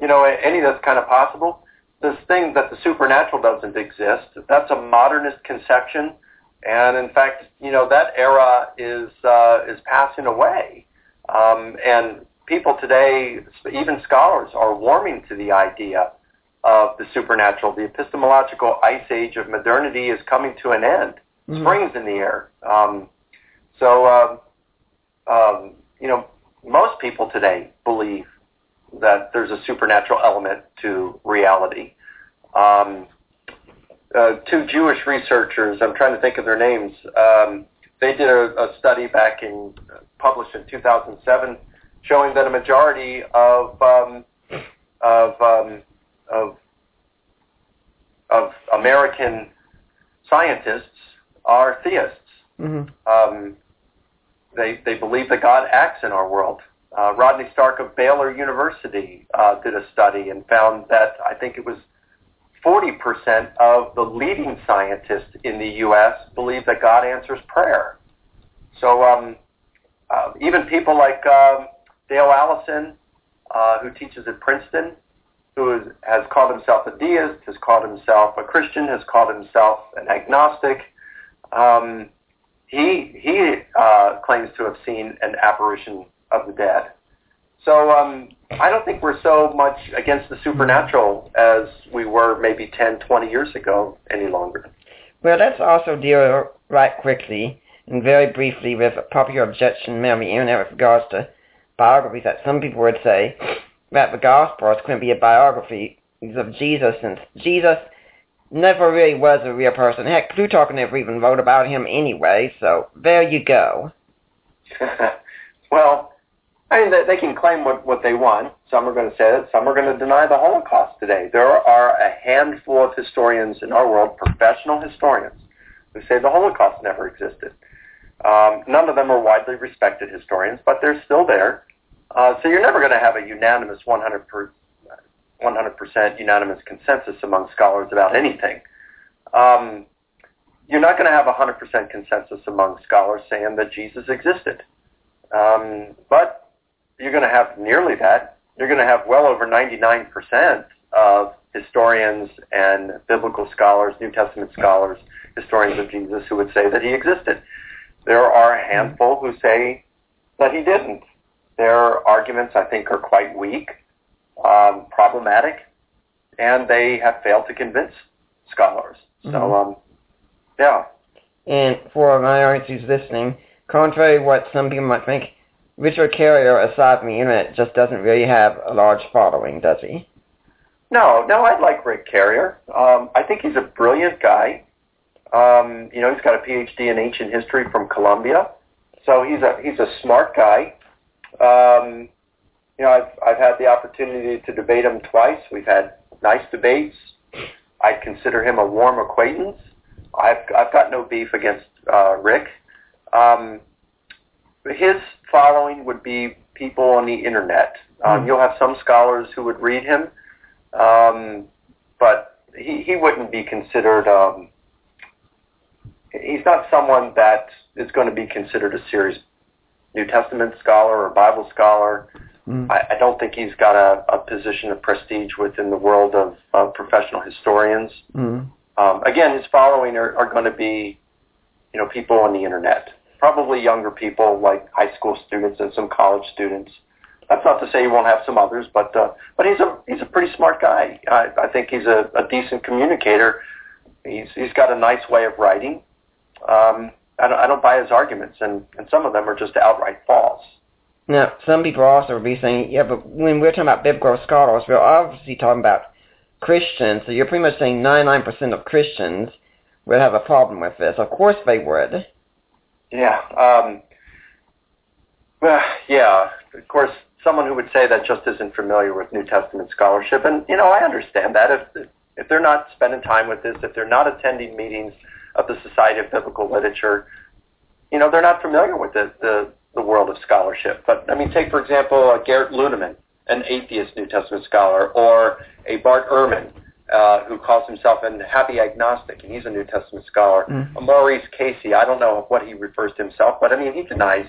you know, any that's kind of possible. This thing that the supernatural doesn't exist, that's a modernist conception. And in fact, you know, that era is, uh, is passing away. Um, and people today, even scholars, are warming to the idea of the supernatural. The epistemological ice age of modernity is coming to an end. Mm-hmm. Spring's in the air. Um, so, uh, um, you know, most people today believe that there's a supernatural element to reality. Um, uh, two Jewish researchers, I'm trying to think of their names, um, they did a, a study back in, published in 2007, showing that a majority of um, of, um, of of American scientists are theists. Mm-hmm. Um, they they believe that God acts in our world. Uh, Rodney Stark of Baylor University uh, did a study and found that I think it was 40% of the leading scientists in the U.S. believe that God answers prayer. So um, uh, even people like um, Dale Allison, uh, who teaches at Princeton, who is, has called himself a deist, has called himself a Christian, has called himself an agnostic. Um, he he uh, claims to have seen an apparition of the dead. So um, I don't think we're so much against the supernatural as we were maybe 10, 20 years ago any longer. Well, let's also deal right quickly and very briefly with a popular objection on the with regards to biographies that some people would say that the Gospels couldn't be a biography of Jesus since Jesus never really was a real person. Heck, Plutarch never even wrote about him anyway, so there you go. <laughs> well, I mean, they, can claim what, what they want. Some are going to say it. Some are going to deny the Holocaust today. There are a handful of historians in our world, professional historians, who say the Holocaust never existed. Um, none of them are widely respected historians, but they're still there. Uh, so you're never going to have a unanimous 100 per, 100% unanimous consensus among scholars about anything. Um, you're not going to have 100% consensus among scholars saying that Jesus existed. Um, but you're going to have nearly that. You're going to have well over 99% of historians and biblical scholars, New Testament scholars, historians of Jesus who would say that he existed. There are a handful who say that he didn't. Their arguments, I think, are quite weak, um, problematic, and they have failed to convince scholars. Mm-hmm. So, um, yeah. And for my audience who's listening, contrary to what some people might think, Richard Carrier, aside from the internet, just doesn't really have a large following, does he? No, no, I like Rick Carrier. Um, I think he's a brilliant guy. Um, you know, he's got a PhD in ancient history from Columbia, so he's a he's a smart guy. Um, you know, I've I've had the opportunity to debate him twice. We've had nice debates. I consider him a warm acquaintance. I've I've got no beef against uh, Rick. Um, his following would be people on the internet. Um, mm. You'll have some scholars who would read him, um, but he he wouldn't be considered. Um, he's not someone that is going to be considered a serious New Testament scholar or Bible scholar. Mm. I, I don't think he's got a, a position of prestige within the world of, of professional historians. Mm. Um, again, his following are, are going to be, you know, people on the internet, probably younger people like high school students and some college students. That's not to say he won't have some others, but uh, but he's a he's a pretty smart guy. I, I think he's a, a decent communicator. He's he's got a nice way of writing um, I, don't, I don't buy his arguments, and, and some of them are just outright false. Now, some people also will be saying, yeah, but when we're talking about biblical scholars, we're obviously talking about Christians, so you're pretty much saying 99% of Christians would have a problem with this. Of course they would. Yeah. Um, well, <sighs> yeah. Of course, someone who would say that just isn't familiar with New Testament scholarship, and you know, I understand that if if they're not spending time with this, if they're not attending meetings of the Society of Biblical Literature, you know, they're not familiar with the, the, the world of scholarship. But I mean, take for example uh, Gerd Ludemann, an atheist New Testament scholar, or a Bart Ehrman, uh, who calls himself a happy agnostic, and he's a New Testament scholar. Mm. Maurice Casey, I don't know what he refers to himself, but I mean, he denies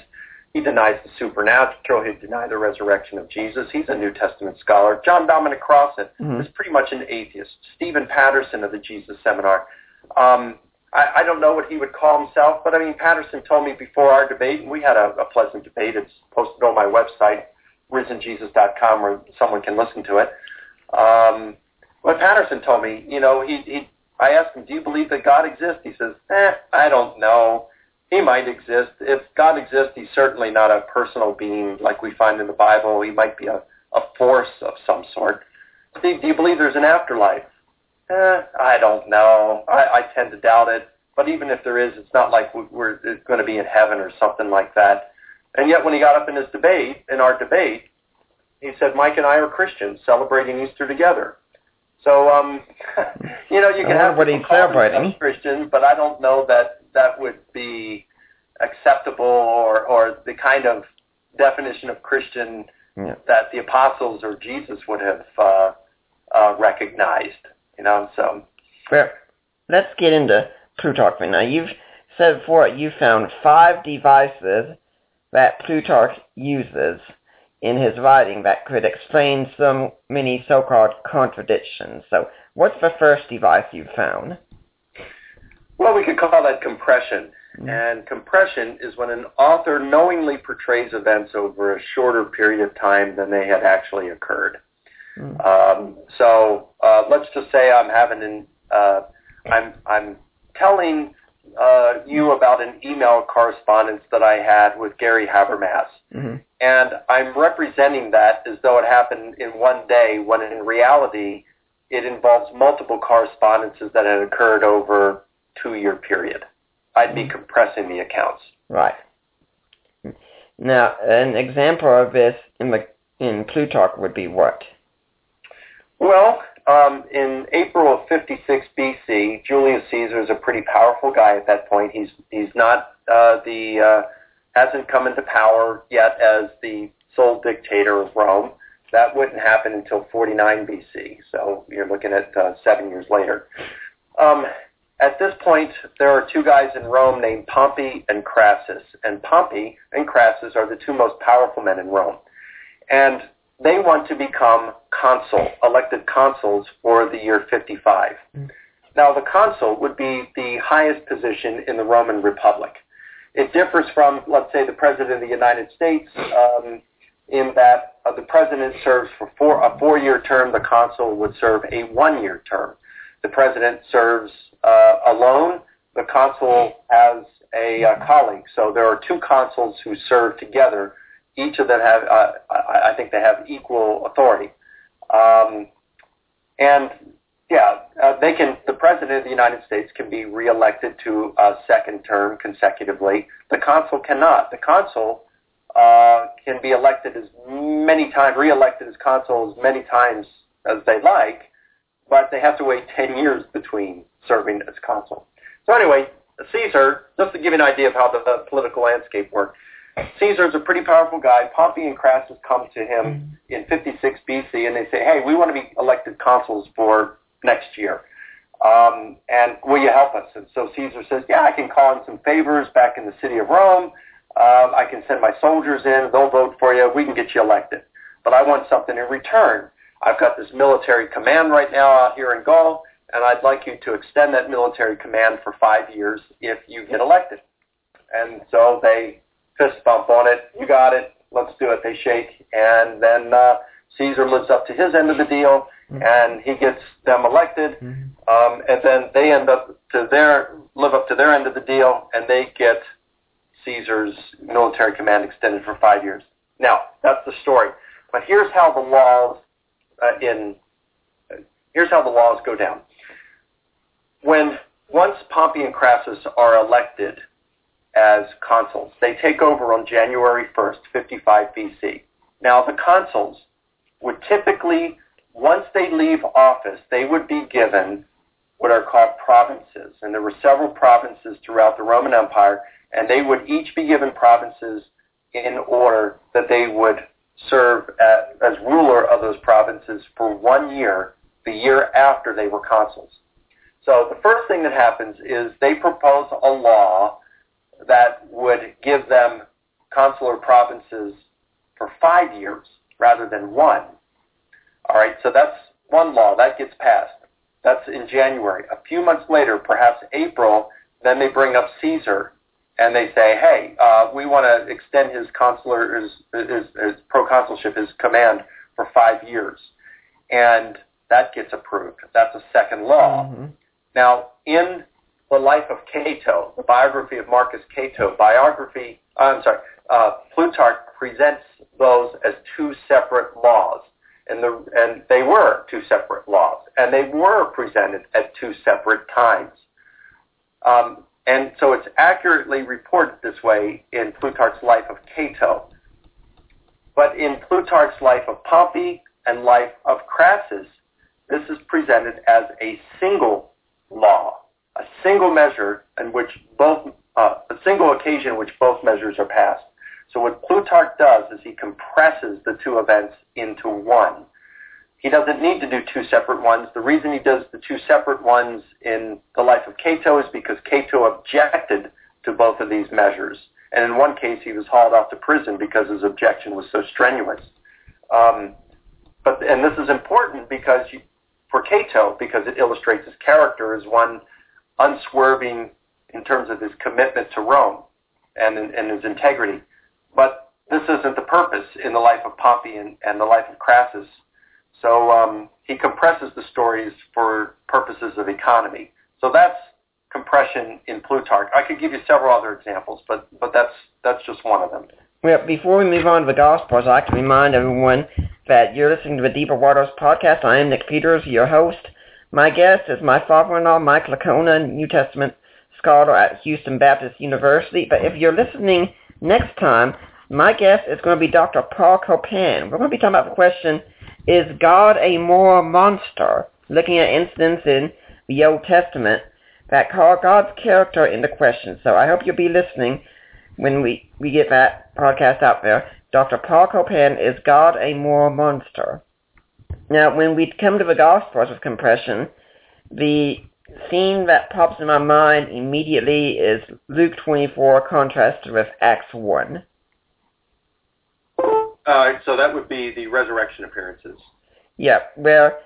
he denies the supernatural. He denies the resurrection of Jesus. He's a New Testament scholar. John Dominic Crossan Mhm. is pretty much an atheist. Stephen Patterson of the Jesus Seminar. Um, I, I don't know what he would call himself, but I mean, Patterson told me before our debate, and we had a, a pleasant debate. It's posted on my website, risenjesus.com, where someone can listen to it. Um, but Patterson told me, you know, he, he, I asked him, do you believe that God exists? He says, eh, I don't know. He might exist. If God exists, he's certainly not a personal being like we find in the Bible. He might be a, a force of some sort. Steve, do you believe there's an afterlife? Eh, I don't know. I, I tend to doubt it. But even if there is, it's not like we- we're going to be in heaven or something like that. And yet when he got up in his debate, in our debate, he said, Mike and I are Christians celebrating Easter together. So, um, <laughs> you know, you can have what he's celebrating. Christian, but I don't know that that would be acceptable or, or the kind of definition of Christian Yeah. that the apostles or Jesus would have uh, uh, recognized. You know, so Well, let's get into Plutarch now. You've said before you found five devices that Plutarch uses in his writing that could explain so many so-called contradictions. So, what's the first device you found? well, we could call that compression. Mm-hmm. And compression is when an author knowingly portrays events over a shorter period of time than they had actually occurred. Mm. Um, so uh, let's just say I'm having an uh, I'm I'm telling uh, you about an email correspondence that I had with Gary Habermas, hmm and I'm representing that as though it happened in one day, when in reality it involves multiple correspondences that had occurred over two-year period. I'd be compressing the accounts. Right. Now, an example of this in the in Plutarch would be what? Well, um, in April of 56 BC, Julius Caesar is a pretty powerful guy at that point. He's he's not uh, the uh, hasn't come into power yet as the sole dictator of Rome. That wouldn't happen until 49 BC. So you're looking at uh, seven years later. Um, at this point, there are two guys in Rome named Pompey and Crassus, and Pompey and Crassus are the two most powerful men in Rome, and they want to become consul, elected consuls for the year 55. Now, the consul would be the highest position in the Roman Republic. It differs from, let's say, the President of the United States um, in that uh, the President serves for four, a four-year term. The consul would serve a one-year term. The President serves uh, alone. The consul has a uh, colleague. So there are two consuls who serve together. Each of them have, uh, I, think they have equal authority. Um, and yeah, uh, they can. The president of the United States can be reelected to a second term consecutively. The consul cannot. The consul uh, can be elected as many times, reelected as consul as many times as they like, but they have to wait <laughs> ten years between serving as consul. So anyway, Caesar, just to give you an idea of how the, the political landscape worked, Caesar is a pretty powerful guy. Pompey and Crassus come to him in 56 BC and they say, hey, we want to be elected consuls for next year. Um, and will you help us? And so Caesar says, yeah, I can call in some favors back in the city of Rome. Uh, I can send my soldiers in. They'll vote for you. We can get you elected. But I want something in return. I've got this military command right now out here in Gaul, and I'd like you to extend that military command for five years if you get elected. And so they fist bump on it. You got it. Let's do it. They shake. And then uh, Caesar lives up to his end of the deal, and he gets them elected. Um, and then they end up to their live up to their end of the deal, and they get Caesar's military command extended for five years. Now that's the story. But here's how the laws uh, in here's how the laws go down. When once Pompey and Crassus are elected as consuls, they take over on January 1st, 55 BC. Now the consuls would typically, once they leave office, they would be given what are called provinces. And there were several provinces throughout the Roman Empire, and they would each be given provinces in order that they would serve as, as ruler of those provinces for one year, the year after they were consuls. So the first thing that happens is they propose a law that would give them consular provinces for five years rather than one. All right, so that's one law that gets passed. That's in January. A few months later, perhaps April, then they bring up Caesar and they say, hey, uh, we want to extend his consular, his, his, his proconsulship, his command for five years. And that gets approved. That's a second law. Mm-hmm. Now, in the life of Cato, the biography of Marcus Cato, biography, uh, I'm sorry, uh, Plutarch presents those as two separate laws. And, the, and they were two separate laws. And they were presented at two separate times. Um, and so it's accurately reported this way in Plutarch's life of Cato. But in Plutarch's life of Pompey and life of Crassus, this is presented as a single law, a single measure in which both, uh, a single occasion in which both measures are passed. So what Plutarch does is he compresses the two events into one. He doesn't need to do two separate ones. The reason he does the two separate ones in the life of Cato is because Cato objected to both of these measures. And in one case, he was hauled off to prison because his objection was so strenuous. Um, but and this is important because you, for Cato, because it illustrates his character as one unswerving in terms of his commitment to Rome and, and his integrity. But this isn't the purpose in the life of Pompey and, and the life of Crassus. So um, he compresses the stories for purposes of economy. So that's compression in Plutarch. I could give you several other examples, but, but that's, that's just one of them. Well, before we move on to the Gospels, I'd like to remind everyone that you're listening to the Deeper Waters podcast. I am Nick Peters, your host. My guest is my father-in-law, Mike Licona, New Testament scholar at Houston Baptist University. But if you're listening next time, my guest is going to be Dr. Paul Copan. We're going to be talking about the question, is God a moral monster? Looking at incidents in the Old Testament that call God's character into question. So I hope you'll be listening when we, we get that podcast out there. Dr. Paul Copan, is God a moral monster? Now, when we come to the Gospels of compression, the scene that pops in my mind immediately is Luke 24 contrasted with Acts 1. Uh, so that would be the resurrection appearances. Yeah, where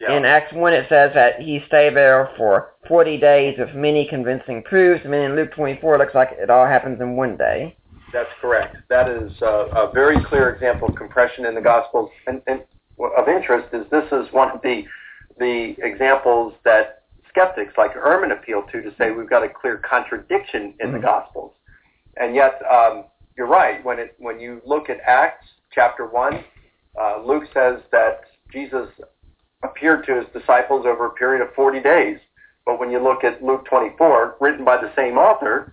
Yeah. in Acts 1 it says that he stayed there for 40 days with many convincing proofs, and then in Luke 24 it looks like it all happens in one day. That's correct. That is uh, a very clear example of compression in the Gospels. And, and of interest is this is one of the the examples that skeptics like Ehrman appeal to to say we've got a clear contradiction in the Mhm. Gospels. And yet, um, you're right. When it when you look at Acts chapter one, uh, Luke says that Jesus appeared to his disciples over a period of 40 days. But when you look at Luke 24, written by the same author,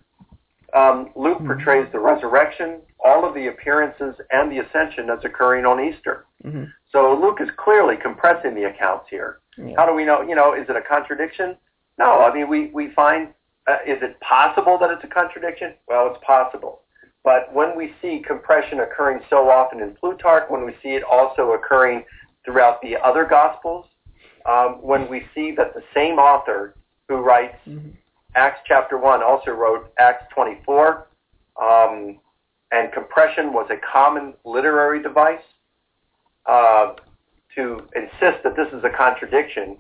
um, Luke Mhm. portrays the resurrection, all of the appearances, and the ascension that's occurring on Easter. Mm-hmm. So Luke is clearly compressing the accounts here. How do we know? You know, is it a contradiction? No. I mean, we we find uh, is it possible that it's a contradiction? Well, it's possible. But when we see compression occurring so often in Plutarch, when we see it also occurring throughout the other Gospels, um, when we see that the same author who writes Mhm. Acts chapter 1 also wrote Acts 24, um, and compression was a common literary device uh, to insist that this is a contradiction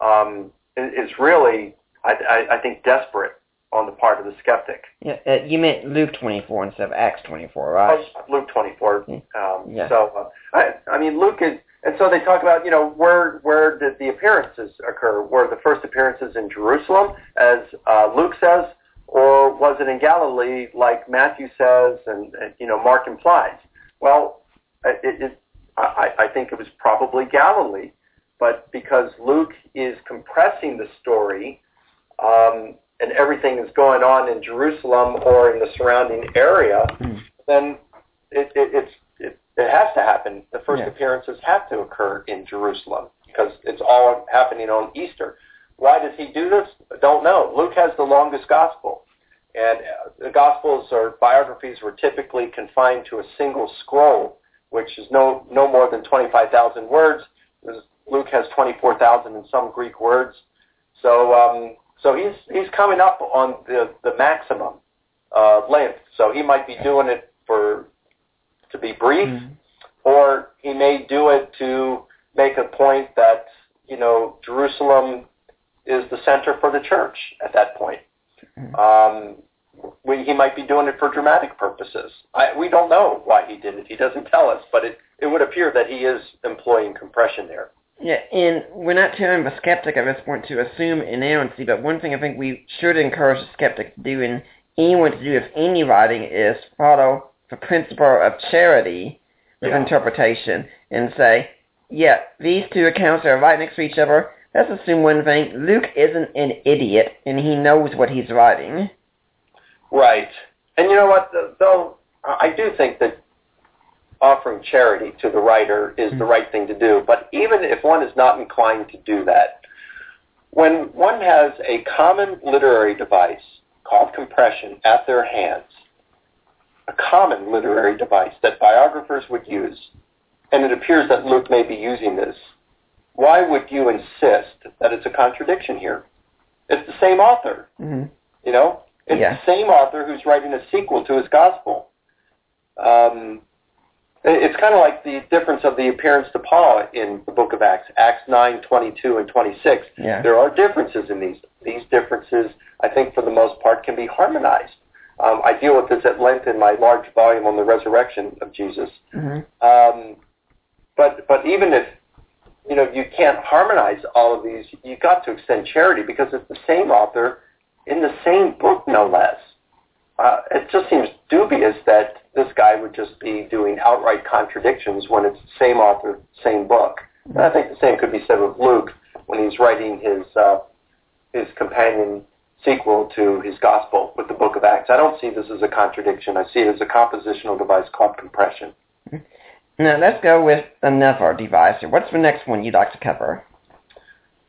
um, is, really, I, I, I think, desperate on the part of the skeptic. Yeah, uh, you meant Luke 24 instead of Acts 24, right? Oh, Luke 24. Mm. Um, Yeah. So, uh, I, I mean, Luke is, and so they talk about, you know, where where did the appearances occur? Were the first appearances in Jerusalem, as uh, Luke says, or was it in Galilee, like Matthew says, and, and you know, Mark implies? Well, it, it, I, I think it was probably Galilee, but because Luke is compressing the story, um, and everything is going on in Jerusalem or in the surrounding area, Mm. then it, it, it's it, it has to happen. The first Yeah. appearances have to occur in Jerusalem because it's all happening on Easter. Why does he do this? Don't know. Luke has the longest gospel, And uh, the Gospels or biographies were typically confined to a single scroll, which is no, no more than 25,000 words. Luke has 24,000 and some Greek words. So, um, so he's, he's coming up on the, the maximum uh, length. So he might be doing it for to be brief, mm-hmm. or he may do it to make a point that you know Jerusalem is the center for the church at that point. Mm-hmm. Um, we, he might be doing it for dramatic purposes. I, we don't know why he did it. He doesn't tell us, but it, it would appear that he is employing compression there. Yeah, and we're not telling the skeptic at this point to assume inerrancy, but one thing I think we should encourage the skeptic to do, and anyone to do with any writing, is follow the principle of charity with yeah. interpretation and say, yeah, these two accounts are right next to each other. Let's assume one thing. Luke isn't an idiot, and he knows what he's writing. Right. And you know what, though, I do think that offering charity to the writer is mm-hmm. the right thing to do. But even if one is not inclined to do that, when one has a common literary device called compression at their hands, a common literary device that biographers would use, and it appears that Luke may be using this, why would you insist that it's a contradiction here? It's the same author. Mm-hmm. You know, it's yeah. the same author who's writing a sequel to his gospel. Um, it's kind of like the difference of the appearance to Paul in the book of Acts, Acts 9, 22 and 26. Yeah. There are differences in these. These differences, I think, for the most part, can be harmonized. Um, I deal with this at length in my large volume on the resurrection of Jesus. Mm-hmm. Um, but but even if you know you can't harmonize all of these, you've got to extend charity because it's the same author in the same book, no less. Uh, it just seems dubious that this guy would just be doing outright contradictions when it's the same author, same book. And I think the same could be said with Luke when he's writing his uh, his companion sequel to his gospel with the book of Acts. I don't see this as a contradiction. I see it as a compositional device called compression. Now let's go with another device. here. What's the next one you'd like to cover?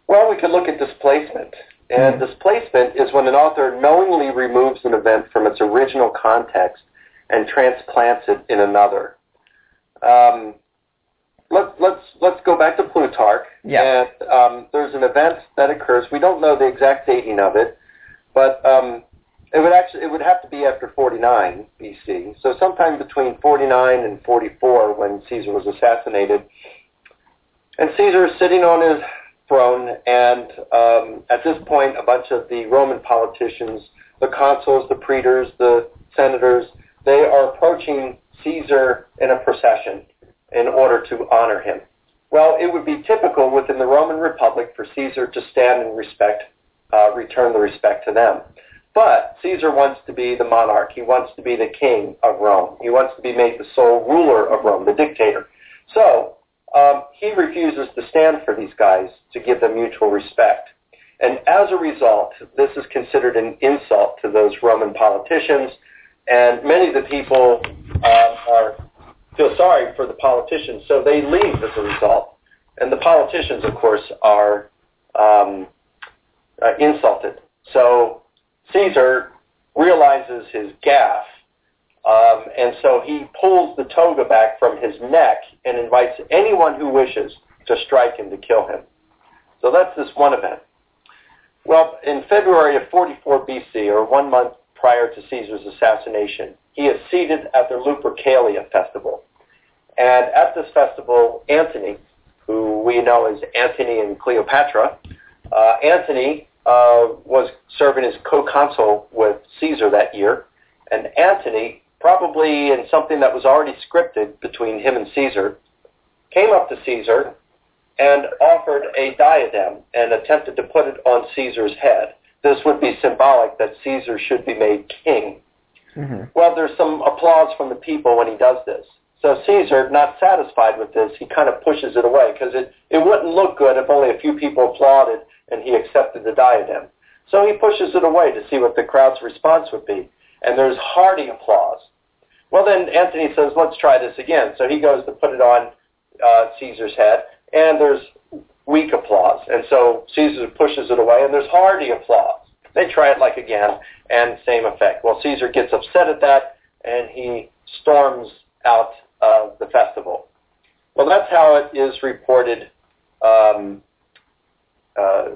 Well, we could look at displacement. And mm-hmm. displacement is when an author knowingly removes an event from its original context and transplants it in another. Um, let's let's let's go back to Plutarch. Yeah. And um, there's an event that occurs. We don't know the exact dating of it, but um, it would actually it would have to be after 49 BC. So sometime between 49 and 44 when Caesar was assassinated. And Caesar is sitting on his throne, and um, at this point, a bunch of the Roman politicians, the consuls, the praetors, the senators, they are approaching Caesar in a procession in order to honor him. Well, it would be typical within the Roman Republic for Caesar to stand and respect, uh, return the respect to them. But Caesar wants to be the monarch. He wants to be the king of Rome. He wants to be made the sole ruler of Rome, the dictator. So um, he refuses to stand for these guys to give them mutual respect. And as a result, this is considered an insult to those Roman politicians, and many of the people uh, are feel sorry for the politicians, so they leave as a result. And the politicians, of course, are um, uh, insulted. So Caesar realizes his gaffe um, and so he pulls the toga back from his neck and invites anyone who wishes to strike him to kill him. So that's this one event. Well, in February of 44 BC, or one month prior to Caesar's assassination, he is seated at the Lupercalia festival. And at this festival, Antony, who we know as Antony and Cleopatra, uh, Antony uh, was serving as co-consul with Caesar that year, and Antony probably in something that was already scripted between him and Caesar, came up to Caesar and offered a diadem and attempted to put it on Caesar's head. This would be symbolic that Caesar should be made king. Mm-hmm. Well, there's some applause from the people when he does this. So Caesar, not satisfied with this, he kind of pushes it away because it, it wouldn't look good if only a few people applauded and he accepted the diadem. So he pushes it away to see what the crowd's response would be. And there's hearty applause. Well, then Antony says, let's try this again. So he goes to put it on uh, Caesar's head, and there's weak applause. And so Caesar pushes it away, and there's hearty applause. They try it like again, and same effect. Well, Caesar gets upset at that, and he storms out of the festival. Well, that's how it is reported um, uh,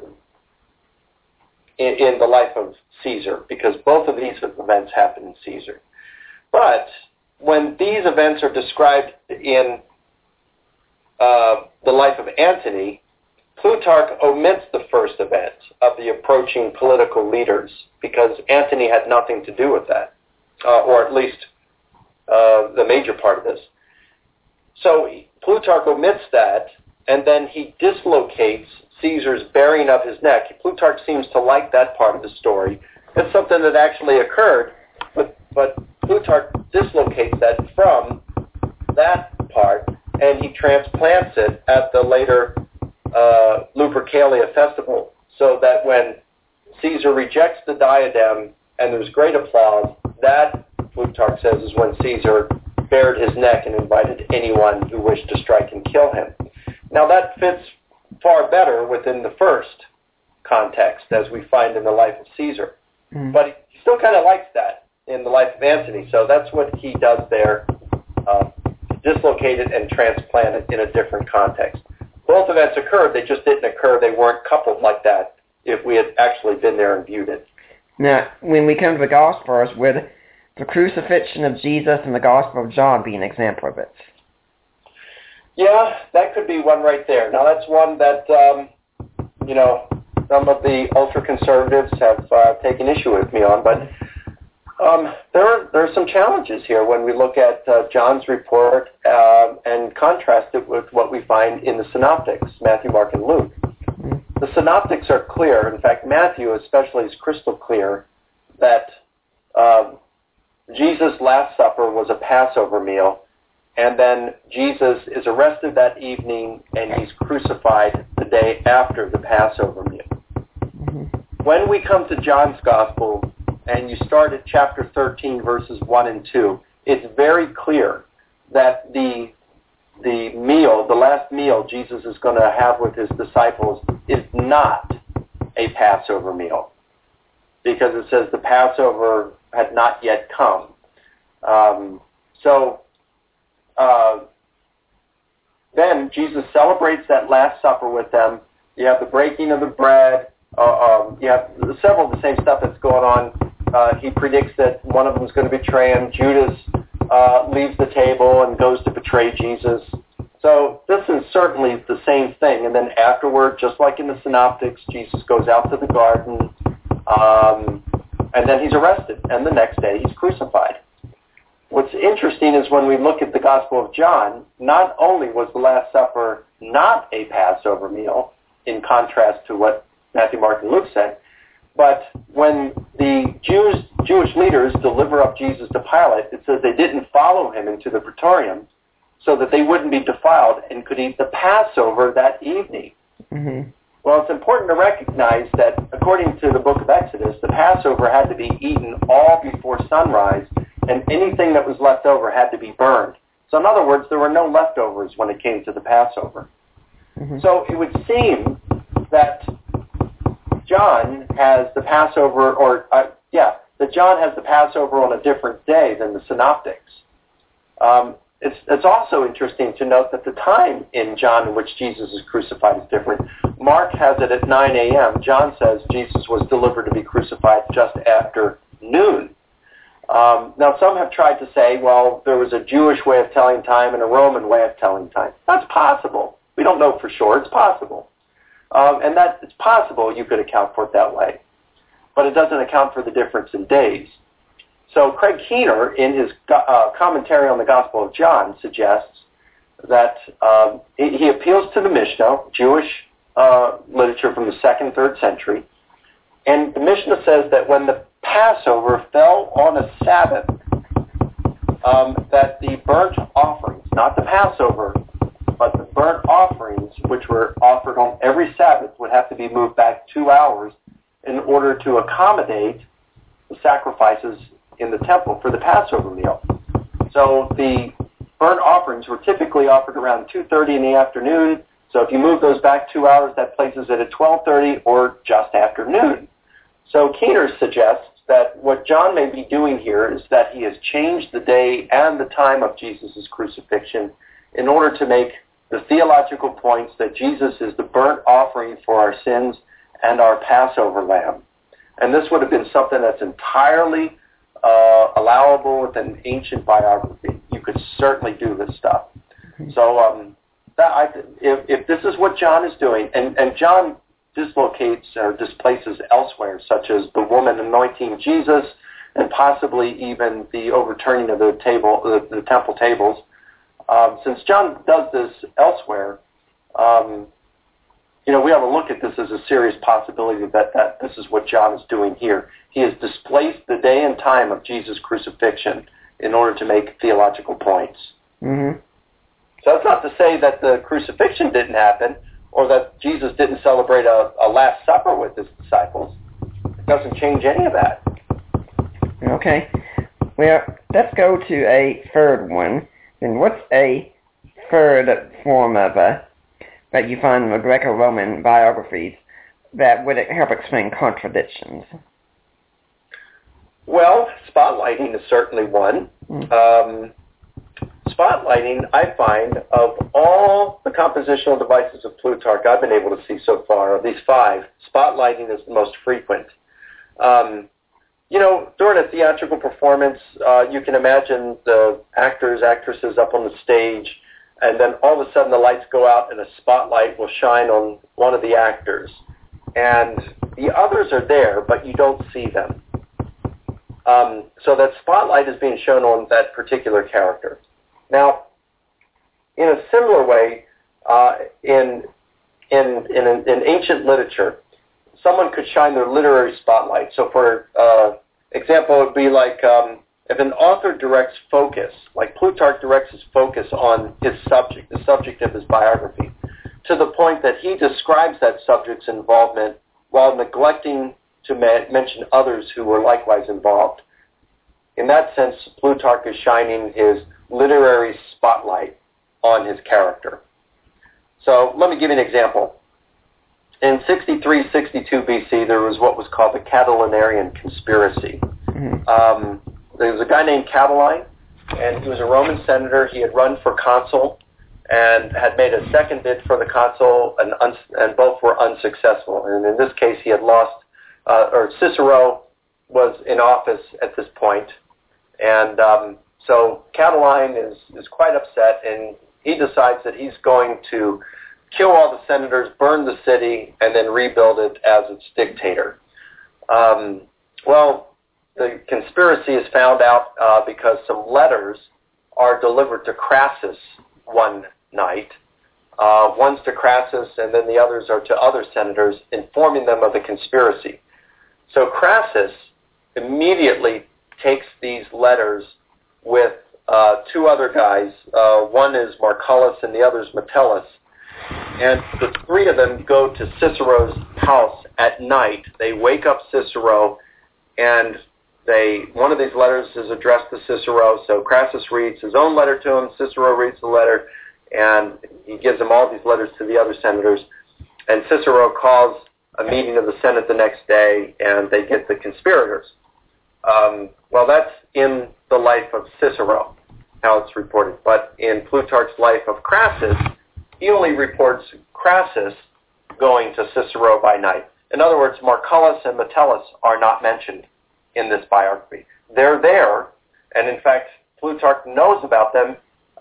in, in the life of Caesar, because both of these events happen in Caesar. But when these events are described in uh, the life of Antony, Plutarch omits the first event of the approaching political leaders because Antony had nothing to do with that, uh, or at least uh, the major part of this. So Plutarch omits that, and then he dislocates Caesar's baring of his neck. Plutarch seems to like that part of the story. It's something that actually occurred, but, but Plutarch dislocates that from that part, and he transplants it at the later uh, Lupercalia festival, so that when Caesar rejects the diadem and there's great applause, that, Plutarch says, is when Caesar bared his neck and invited anyone who wished to strike and kill him. Now that fits far better within the first context, as we find in the life of Caesar. Mm. But he still kind of likes that in the life of Antony, so that's what he does there, uh, dislocate it and transplant it in a different context. Both events occurred, they just didn't occur, they weren't coupled like that if we had actually been there and viewed it. Now, when we come to the Gospels, would the crucifixion of Jesus and the Gospel of John be an example of it? Yeah, that could be one right there. Now that's one that um, you know some of the ultra conservatives have uh, taken issue with me on, but um, there are there are some challenges here when we look at uh, John's report uh, and contrast it with what we find in the synoptics, Matthew, Mark, and Luke. The synoptics are clear. In fact, Matthew especially is crystal clear that um, Jesus' Last Supper was a Passover meal and then Jesus is arrested that evening and he's crucified the day after the Passover meal. Mm-hmm. When we come to John's Gospel and you start at chapter 13 verses 1 and 2, it's very clear that the the meal, the last meal Jesus is going to have with his disciples is not a Passover meal because it says the Passover had not yet come. Um, so uh, then Jesus celebrates that Last Supper with them. You have the breaking of the bread. Uh, um, you have several of the same stuff that's going on. Uh, he predicts that one of them is going to betray him. Judas uh, leaves the table and goes to betray Jesus. So this is certainly the same thing. And then afterward, just like in the Synoptics, Jesus goes out to the garden, um, and then he's arrested. And the next day, he's crucified. What's interesting is when we look at the Gospel of John, not only was the Last Supper not a Passover meal, in contrast to what Matthew, Mark, and Luke said, but when the Jews, Jewish leaders deliver up Jesus to Pilate, it says they didn't follow him into the praetorium so that they wouldn't be defiled and could eat the Passover that evening. Mm-hmm. Well, it's important to recognize that according to the book of Exodus, the Passover had to be eaten all before sunrise and anything that was left over had to be burned. So in other words, there were no leftovers when it came to the Passover. Mm-hmm. So it would seem that John has the Passover, or uh, yeah, that John has the Passover on a different day than the Synoptics. Um, it's, it's also interesting to note that the time in John in which Jesus is crucified is different. Mark has it at 9 a.m. John says Jesus was delivered to be crucified just after noon. Um, now, some have tried to say, well, there was a Jewish way of telling time and a Roman way of telling time. That's possible. We don't know for sure. It's possible. Um, and that it's possible you could account for it that way. But it doesn't account for the difference in days. So Craig Keener, in his uh, commentary on the Gospel of John, suggests that um, he appeals to the Mishnah, Jewish uh, literature from the second, third century, and the Mishnah says that when the Passover fell on a Sabbath, um, that the burnt offerings, not the Passover, but the burnt offerings, which were offered on every Sabbath, would have to be moved back two hours in order to accommodate the sacrifices in the temple for the Passover meal. So the burnt offerings were typically offered around 2.30 in the afternoon. So if you move those back two hours, that places it at 12.30 or just after noon. So Keener suggests that what John may be doing here is that he has changed the day and the time of Jesus' crucifixion in order to make the theological points that Jesus is the burnt offering for our sins and our Passover lamb. And this would have been something that's entirely uh, allowable with an ancient biography. You could certainly do this stuff. So um, that I, if, if this is what John is doing, and, and John dislocates or displaces elsewhere, such as the woman anointing Jesus, and possibly even the overturning of the table, the, the temple tables. Um, since John does this elsewhere, um, you know, we have to look at this as a serious possibility that, that this is what John is doing here. He has displaced the day and time of Jesus' crucifixion in order to make theological points. Mm-hmm. So that's not to say that the crucifixion didn't happen or that Jesus didn't celebrate a, a Last Supper with his disciples. It doesn't change any of that. Okay. Well, let's go to a third one. And what's a third form of a that you find in the Greco-Roman biographies that would help explain contradictions? Well, spotlighting is certainly one. Mm. Um, spotlighting, I find, of all the compositional devices of Plutarch I've been able to see so far, of these five, spotlighting is the most frequent. Um, you know, during a theatrical performance, uh, you can imagine the actors, actresses up on the stage, and then all of a sudden the lights go out and a spotlight will shine on one of the actors. And the others are there, but you don't see them. Um, so that spotlight is being shown on that particular character. Now, in a similar way, uh, in, in, in, in ancient literature, someone could shine their literary spotlight. So for uh, example, it would be like um, if an author directs focus, like Plutarch directs his focus on his subject, the subject of his biography, to the point that he describes that subject's involvement while neglecting to ma- mention others who were likewise involved. In that sense, Plutarch is shining his literary spotlight on his character. So let me give you an example. In 63-62 BC, there was what was called the Catilinarian conspiracy. Mm-hmm. Um, there was a guy named Catiline, and he was a Roman senator. He had run for consul and had made a second bid for the consul, and, un- and both were unsuccessful. And in this case, he had lost, uh, or Cicero was in office at this point, and um, so Catiline is, is quite upset, and he decides that he's going to kill all the senators, burn the city, and then rebuild it as its dictator. Um, well, the conspiracy is found out uh, because some letters are delivered to Crassus one night. Uh, one's to Crassus, and then the others are to other senators, informing them of the conspiracy. So Crassus immediately takes these letters with uh, two other guys. Uh, one is Marcellus, and the other is Metellus. And the three of them go to Cicero's house at night. They wake up Cicero, and they one of these letters is addressed to Cicero. So Crassus reads his own letter to him. Cicero reads the letter, and he gives them all these letters to the other senators. And Cicero calls a meeting of the Senate the next day, and they get the conspirators. Um, well, that's in the life of Cicero, how it's reported. But in Plutarch's life of Crassus, he only reports Crassus going to Cicero by night. In other words, Marcellus and Metellus are not mentioned in this biography. They're there, and in fact, Plutarch knows about them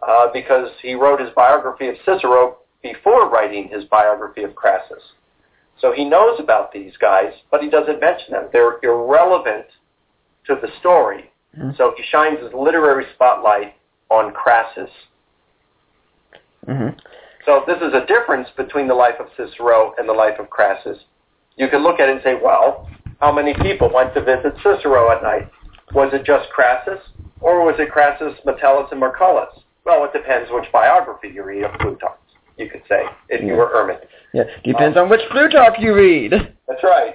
uh, because he wrote his biography of Cicero before writing his biography of Crassus. So he knows about these guys, but he doesn't mention them. They're irrelevant to the story. Mhm. So he shines his literary spotlight on Crassus. Mm-hmm. So this is a difference between the life of Cicero and the life of Crassus. You can look at it and say, well, how many people went to visit Cicero at night? Was it just Crassus? Or was it Crassus, Metellus, and Marcellus? Well, it depends which biography you read of Plutarch, you could say, if you were Ehrman. Yeah, depends on which Plutarch you read. That's right.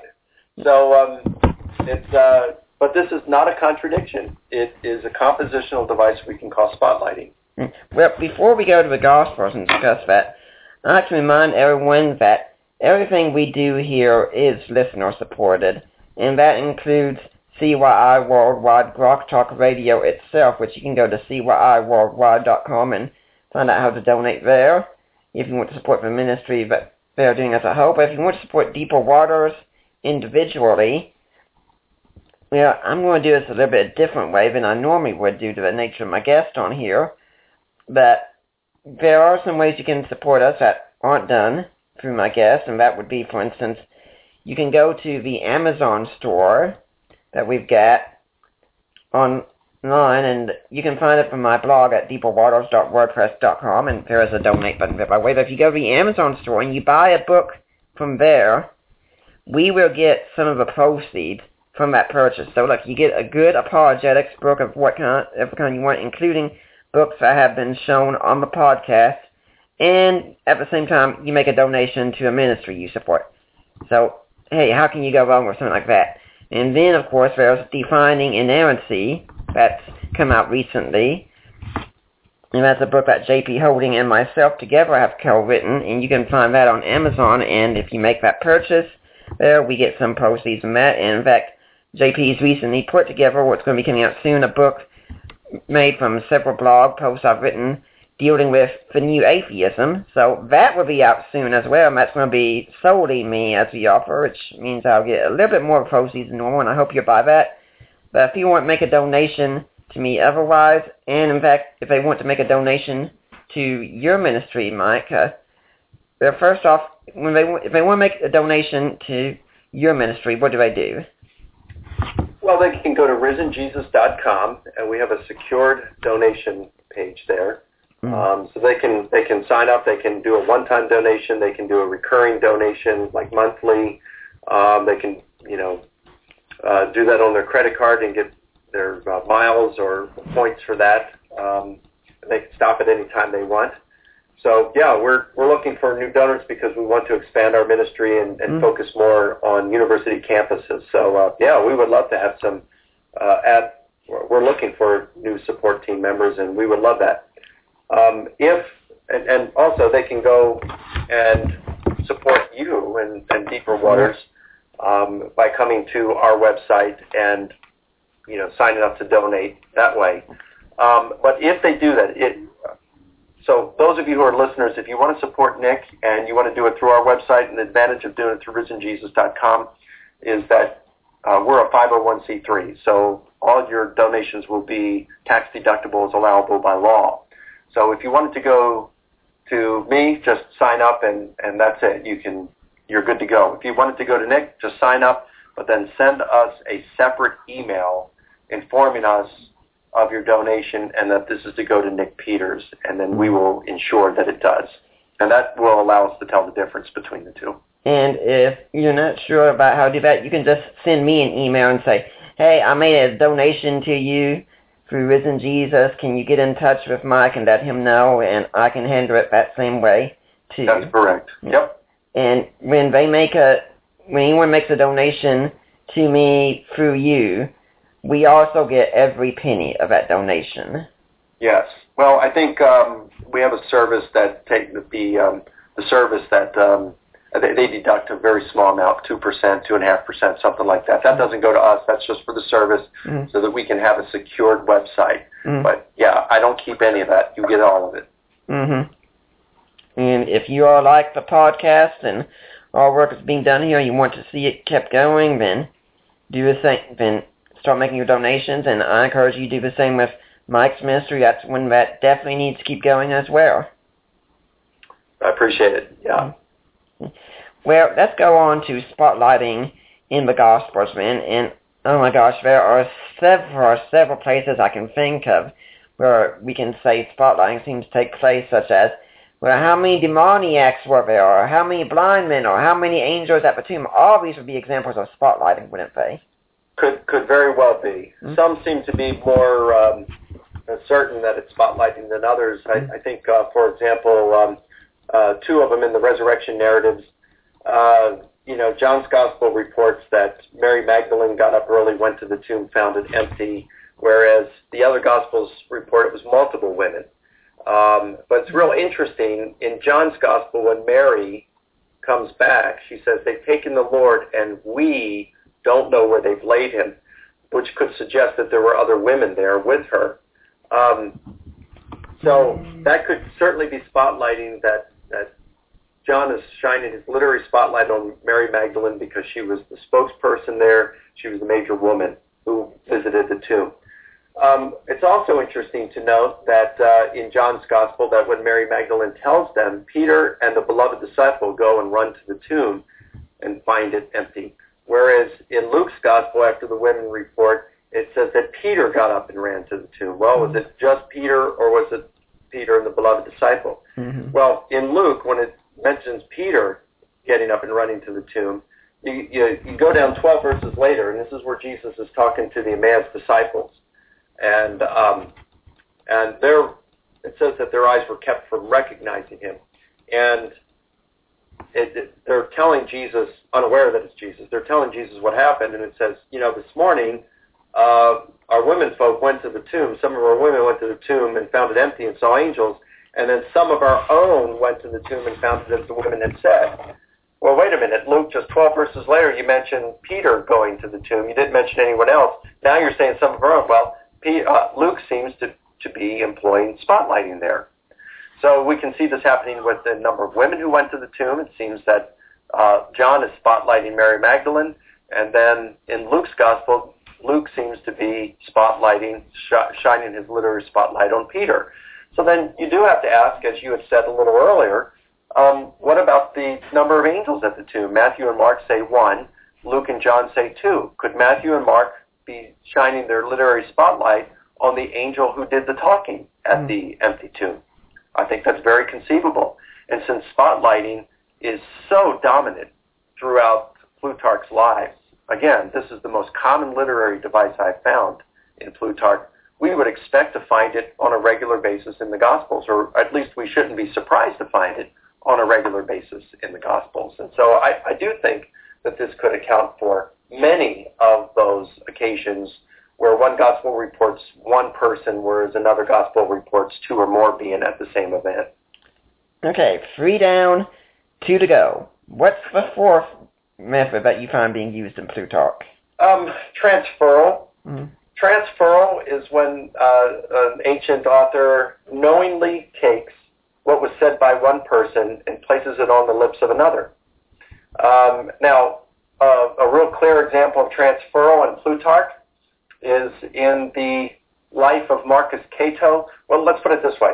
So um, it's, uh, but this is not a contradiction. It is a compositional device we can call spotlighting. Mm. Well, before we go to the Gospels and discuss that, I'd like to remind everyone that everything we do here is listener supported. And that includes CYI Worldwide Grok Talk Radio itself, which you can go to CYIWorldwide.com and find out how to donate there if you want to support the ministry that they're doing as a whole. But if you want to support Deeper Waters individually, well, I'm going to do this a little bit different way than I normally would due to the nature of my guest on here. But there are some ways you can support us that aren't done through my guest, and that would be, for instance, you can go to the Amazon store that we've got online, and you can find it from my blog at deeperwaters.wordpress.com, and there is a donate button there by the way. But if you go to the Amazon store and you buy a book from there, we will get some of the proceeds from that purchase. So look, you get a good apologetics book of what kind, of kind you want, including books that have been shown on the podcast, and at the same time, you make a donation to a ministry you support. So, hey, how can you go wrong with something like that? And then, of course, there's Defining Inerrancy that's come out recently. And that's a book that J.P. Holding and myself together have co-written, and you can find that on Amazon. And if you make that purchase, there we get some proceeds from that. And in fact, JP's recently put together what's going to be coming out soon, a book made from several blog posts I've written dealing with the new atheism. So that will be out soon as well, and that's going to be solely me as the author, which means I'll get a little bit more proceeds than normal, and I hope you'll buy that. But if you want to make a donation to me otherwise, and in fact, if they want to make a donation to your ministry, Mike, uh, first off, when they if they want to make a donation to your ministry, what do they do? Well, they can go to risenjesus.com, and we have a secured donation page there. Mm-hmm. Um, so they can they can sign up. They can do a one-time donation. They can do a recurring donation, like monthly. Um, they can you know uh, do that on their credit card and get their uh, miles or points for that. Um, they can stop at any time they want. So yeah, we're we're looking for new donors because we want to expand our ministry and, and mm. focus more on university campuses. So uh, yeah, we would love to have some. Uh, at we're looking for new support team members, and we would love that. Um, if and, and also they can go and support you and, and Deeper Waters um, by coming to our website and you know signing up to donate that way. Um, but if they do that, it so those of you who are listeners, if you want to support Nick and you want to do it through our website, an advantage of doing it through risenjesus.com is that uh, we're a 501c3. So all your donations will be tax deductible as allowable by law. So if you wanted to go to me, just sign up and, and that's it. You can, you're good to go. If you wanted to go to Nick, just sign up, but then send us a separate email informing us of your donation and that this is to go to Nick Peters, and then we will ensure that it does. And that will allow us to tell the difference between the two. And if you're not sure about how to do that, you can just send me an email and say, hey, I made a donation to you through Risen Jesus. Can you get in touch with Mike and let him know? And I can handle it that same way too. That's correct. Yep. And when they make a, when anyone makes a donation to me through you, we also get every penny of that donation. Yes. Well, I think um, we have a service that take the um, the service that um, they, they deduct a very small amount, two percent, two and a half percent, something like that. That doesn't go to us. That's just for the service, mm-hmm. so that we can have a secured website. Mm-hmm. But yeah, I don't keep any of that. You get all of it. Mm-hmm. And if you all like the podcast and our work is being done here, you want to see it kept going, then do a thing. Then start making your donations, and I encourage you to do the same with Mike's ministry. That's one that definitely needs to keep going as well. I appreciate it. Yeah. Well, let's go on to spotlighting in the Gospels, man. And oh my gosh, there are several, several places I can think of where we can say spotlighting seems to take place, such as well, how many demoniacs were there, or how many blind men, or how many angels at the tomb. All these would be examples of spotlighting, wouldn't they? Could could very well be. Mm-hmm. Some seem to be more um, certain that it's spotlighting than others. Mm-hmm. I, I think, uh, for example, um, uh, two of them in the resurrection narratives. Uh, you know, John's Gospel reports that Mary Magdalene got up early, went to the tomb, found it empty, whereas the other Gospels report it was multiple women. Um, but it's real interesting in John's Gospel when Mary comes back, she says they've taken the Lord and we don't know where they've laid him, which could suggest that there were other women there with her. Um, so that could certainly be spotlighting that, John is shining his literary spotlight on Mary Magdalene because she was the spokesperson there. She was the major woman who visited the tomb. Um, it's also interesting to note that uh, in John's Gospel that when Mary Magdalene tells them, Peter and the beloved disciple go and run to the tomb and find it empty. Whereas in Luke's Gospel, after the women report, it says that Peter got up and ran to the tomb. Well, was it just Peter or was it Peter and the beloved disciple? Mm-hmm. Well, in Luke, when it mentions Peter getting up and running to the tomb, you, you, you go down 12 verses later, and this is where Jesus is talking to the Emmaus disciples. And um, and their it says that their eyes were kept from recognizing him, and it, it, they're telling Jesus, unaware that it's Jesus, they're telling Jesus what happened, and it says, you know, this morning uh, our women folk went to the tomb. Some of our women went to the tomb and found it empty and saw angels, and then some of our own went to the tomb and found it as the women had said. Well, wait a minute. Luke, just 12 verses later, you mentioned Peter going to the tomb. You didn't mention anyone else. Now you're saying some of our own. Well, uh, Luke seems to, to be employing spotlighting there. So we can see this happening with the number of women who went to the tomb. It seems that uh, John is spotlighting Mary Magdalene, and then in Luke's gospel, Luke seems to be spotlighting, sh- shining his literary spotlight on Peter. So then you do have to ask, as you had said a little earlier, um, what about the number of angels at the tomb? Matthew and Mark say one. Luke and John say two. Could Matthew and Mark be shining their literary spotlight on the angel who did the talking at mm. the empty tomb. I think that's very conceivable. And since spotlighting is so dominant throughout Plutarch's lives, again, this is the most common literary device I've found in Plutarch. We would expect to find it on a regular basis in the Gospels, or at least we shouldn't be surprised to find it on a regular basis in the Gospels. And so I, I do think that this could account for many of those occasions where one gospel reports one person, whereas another gospel reports two or more being at the same event. Okay, three down, two to go. What's the fourth method that you find being used in Plutarch? Um, transferal. Mm-hmm. Transferal is when uh, an ancient author knowingly takes what was said by one person and places it on the lips of another. Um, now, uh, a real clear example of transferal in Plutarch is in the life of Marcus Cato. Well, let's put it this way.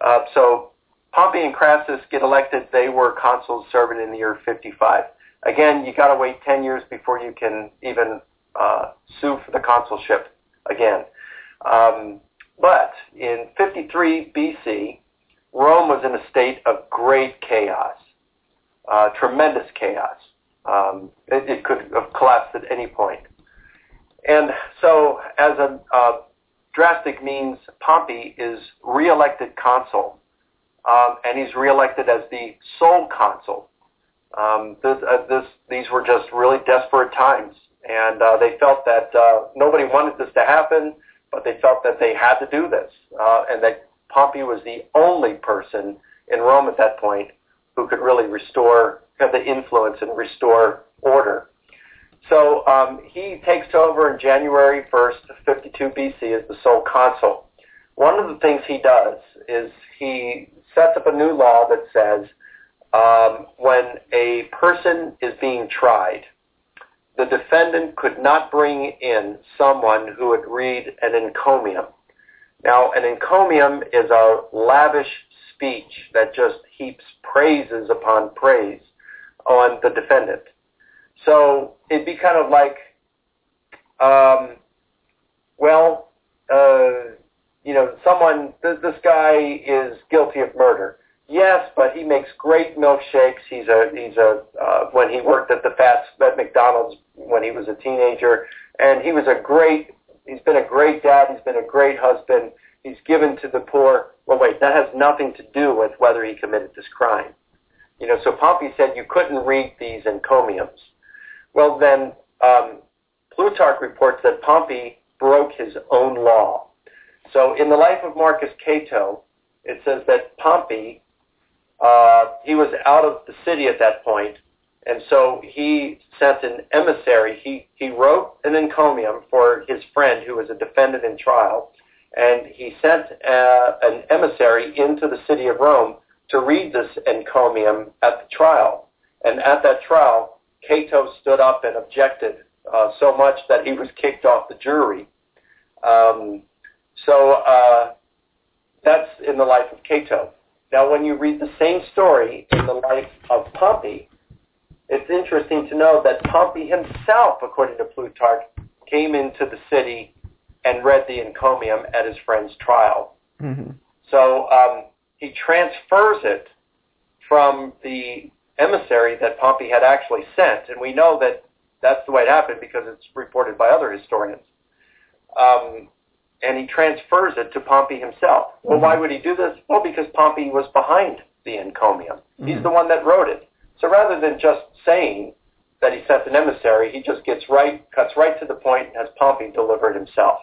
Uh, so Pompey and Crassus get elected. They were consuls serving in the year 55. Again, you got to wait 10 years before you can even uh, sue for the consulship again. Um, but in 53 BC, Rome was in a state of great chaos, uh, tremendous chaos. Um, it, it, could have collapsed at any point. And so as a uh, drastic means, Pompey is reelected consul, um, and he's reelected as the sole consul. Um, this, uh, this, these were just really desperate times, and uh, they felt that uh, nobody wanted this to happen, but they felt that they had to do this, uh, and that Pompey was the only person in Rome at that point who could really restore have the influence and restore order. So um, he takes over in January 1st, 52 BC as the sole consul. One of the things he does is he sets up a new law that says um, when a person is being tried, the defendant could not bring in someone who would read an encomium. Now, an encomium is a lavish speech that just heaps praises upon praise on the defendant. So it'd be kind of like, um, well, uh, you know, someone, th- this guy is guilty of murder. Yes, but he makes great milkshakes. He's a, he's a, uh, when he worked at the fast, at McDonald's when he was a teenager, and he was a great, he's been a great dad, he's been a great husband, he's given to the poor. Well, wait, that has nothing to do with whether he committed this crime. You know, so Pompey said you couldn't read these encomiums. Well, then um, Plutarch reports that Pompey broke his own law. So in the life of Marcus Cato, it says that Pompey, uh, he was out of the city at that point, And so he sent an emissary. He, he wrote an encomium for his friend who was a defendant in trial, and he sent uh, an emissary into the city of Rome to read this encomium at the trial. And at that trial, Cato stood up and objected uh, so much that he was kicked off the jury. Um, so uh, that's in the life of Cato. Now, when you read the same story in the life of Pompey, it's interesting to know that Pompey himself, according to Plutarch, came into the city and read the encomium at his friend's trial. Mm-hmm. So um, he transfers it from the emissary that Pompey had actually sent, and we know that that's the way it happened because it's reported by other historians. Um, and he transfers it to Pompey himself. Well, Mhm. why would he do this? Well, because Pompey was behind the encomium. He's Mhm. the one that wrote it. So rather than just saying that he sent an emissary, he just gets right, cuts right to the point, and has Pompey deliver it himself.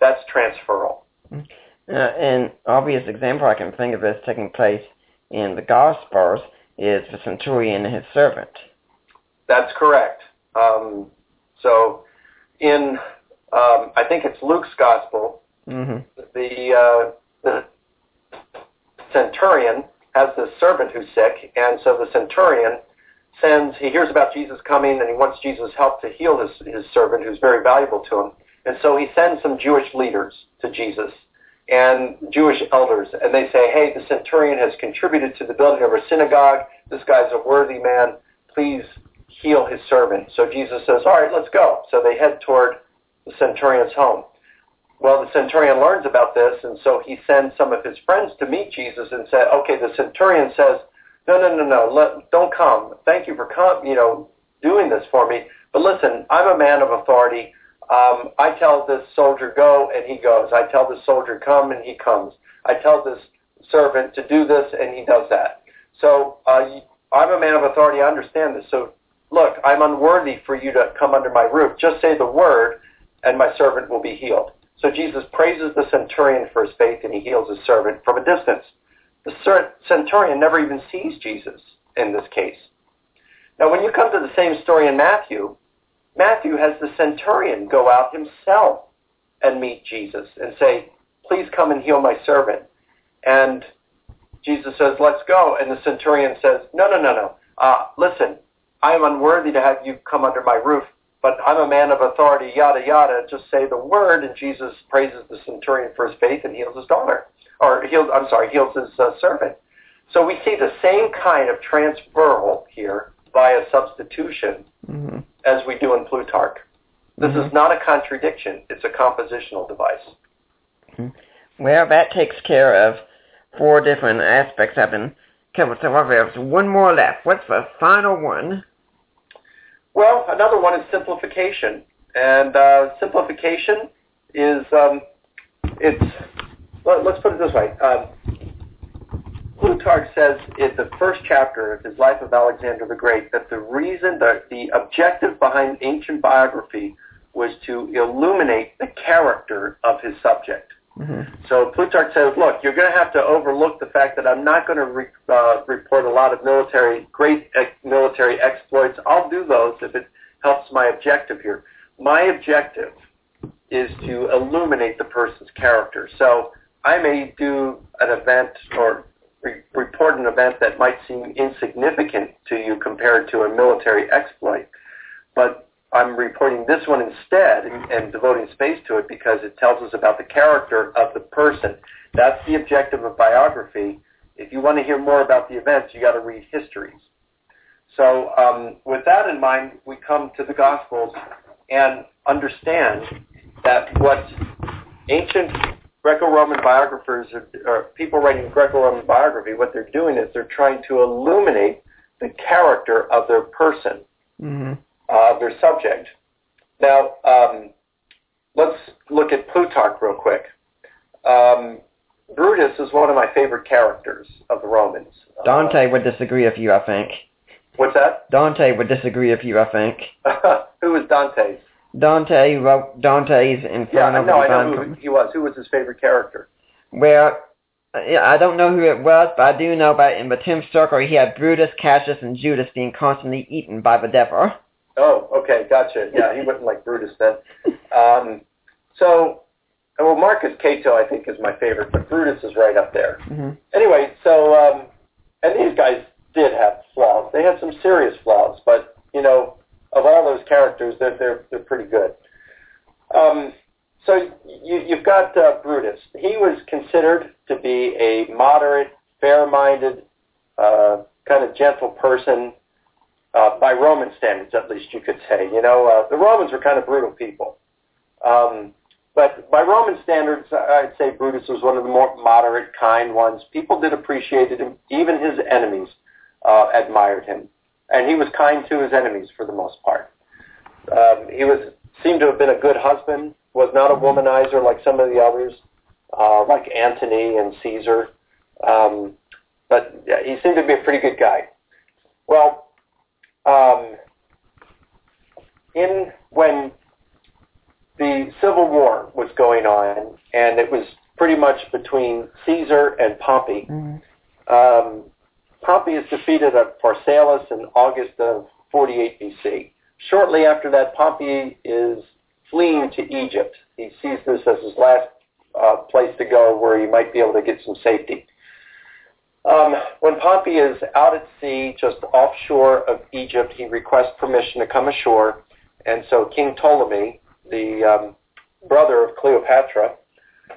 That's transferal. Uh, an obvious example I can think of as taking place in the Gospels is the centurion and his servant. That's correct. Um, so in, um, I think it's Luke's gospel, Mm-hmm. the, uh, the centurion has this servant who's sick, and so the centurion sends, he hears about Jesus coming and he wants Jesus' help to heal his, his servant who's very valuable to him. And so he sends some Jewish leaders to Jesus and Jewish elders, and they say, hey, the centurion has contributed to the building of our synagogue. This guy's a worthy man. Please heal his servant. So Jesus says, all right, let's go. So they head toward the centurion's home. Well, the centurion learns about this, and so he sends some of his friends to meet Jesus and say, okay, the centurion says, no, no, no, no, let, don't come. Thank you for com- you know, doing this for me. But listen, I'm a man of authority. Um, I tell this soldier go, and he goes. I tell this soldier come, and he comes. I tell this servant to do this, and he does that. So uh, I'm a man of authority. I understand this. So look, I'm unworthy for you to come under my roof. Just say the word, and my servant will be healed. So Jesus praises the centurion for his faith, and he heals his servant from a distance. The centurion never even sees Jesus in this case. Now, when you come to the same story in Matthew, Matthew has the centurion go out himself and meet Jesus and say, please come and heal my servant. And Jesus says, let's go. And the centurion says, no, no, no, no. Uh, listen, I am unworthy to have you come under my roof, but I'm a man of authority, yada, yada. Just say the word, and Jesus praises the centurion for his faith and heals his daughter. Or heals, I'm sorry, heals his uh, servant. So we see the same kind of transferal here via substitution Mm-hmm. as we do in Plutarch. This Mhm. is not a contradiction. It's a compositional device. Well, that takes care of four different aspects I've been covered so far. There's one more left. What's the final one? Well, another one is simplification. And uh, simplification is, um, it's, let, us put it this way. Um, Plutarch says in the first chapter of his Life of Alexander the Great that the reason, the, the objective behind ancient biography was to illuminate the character of his subject. Mm-hmm. So Plutarch says, look, you're going to have to overlook the fact that I'm not going to re- uh, report a lot of military, great ex- military exploits. I'll do those if it helps my objective here. My objective is to illuminate the person's character. So I may do an event or re- report an event that might seem insignificant to you compared to a military exploit, but I'm reporting this one instead and, and devoting space to it because it tells us about the character of the person. That's the objective of biography. If you want to hear more about the events, you got to read histories. So um, with that in mind, we come to the Gospels and understand that what ancient Greco-Roman biographers or, people writing Greco-Roman biography, what they're doing is they're trying to illuminate the character of their person Mm-hmm. Uh, their subject. Now, um, let's look at Plutarch real quick. Um, Brutus is one of my favorite characters of the Romans. Dante would disagree with you, I think. What's that? Dante would disagree with you, I think. <laughs> who was Dante's? Dante wrote Dante's Yeah, Inferno. I know, I know who Com- he was. Who was his favorite character? Well, I don't know who it was, but I do know about in the Tim Circle he had Brutus, Cassius, and Judas being constantly eaten by the devil. Oh, okay, gotcha. Yeah, he wasn't like Brutus then. Um, so, well, Marcus Cato I think is my favorite, but Brutus is right up there. Mm-hmm. Anyway, so um, and these guys did have flaws. They had some serious flaws, but you know, of all those characters, they're they're, they're pretty good. Um, so you, you've got uh, Brutus. He was considered to be a moderate, fair-minded, uh, kind of gentle person uh, by Roman standards, at least you could say. You know, uh, the Romans were kind of brutal people. Um, but by Roman standards, I'd say Brutus was one of the more moderate, kind ones. People did appreciate him. Even his enemies uh, admired him. And he was kind to his enemies for the most part. Um, he was seemed to have been a good husband, was not a womanizer like some of the others, uh, like Antony and Caesar. Um, but he seemed to be a pretty good guy. Well, um, in when the Civil War was going on, and it was pretty much between Caesar and Pompey. Mm-hmm. Um, Pompey is defeated at Pharsalus in August of 48 BC. Shortly after that, Pompey is fleeing to Egypt. He sees this as his last uh, place to go where he might be able to get some safety. Um, when Pompey is out at sea, just offshore of Egypt, he requests permission to come ashore, and so King Ptolemy, the um, brother of Cleopatra,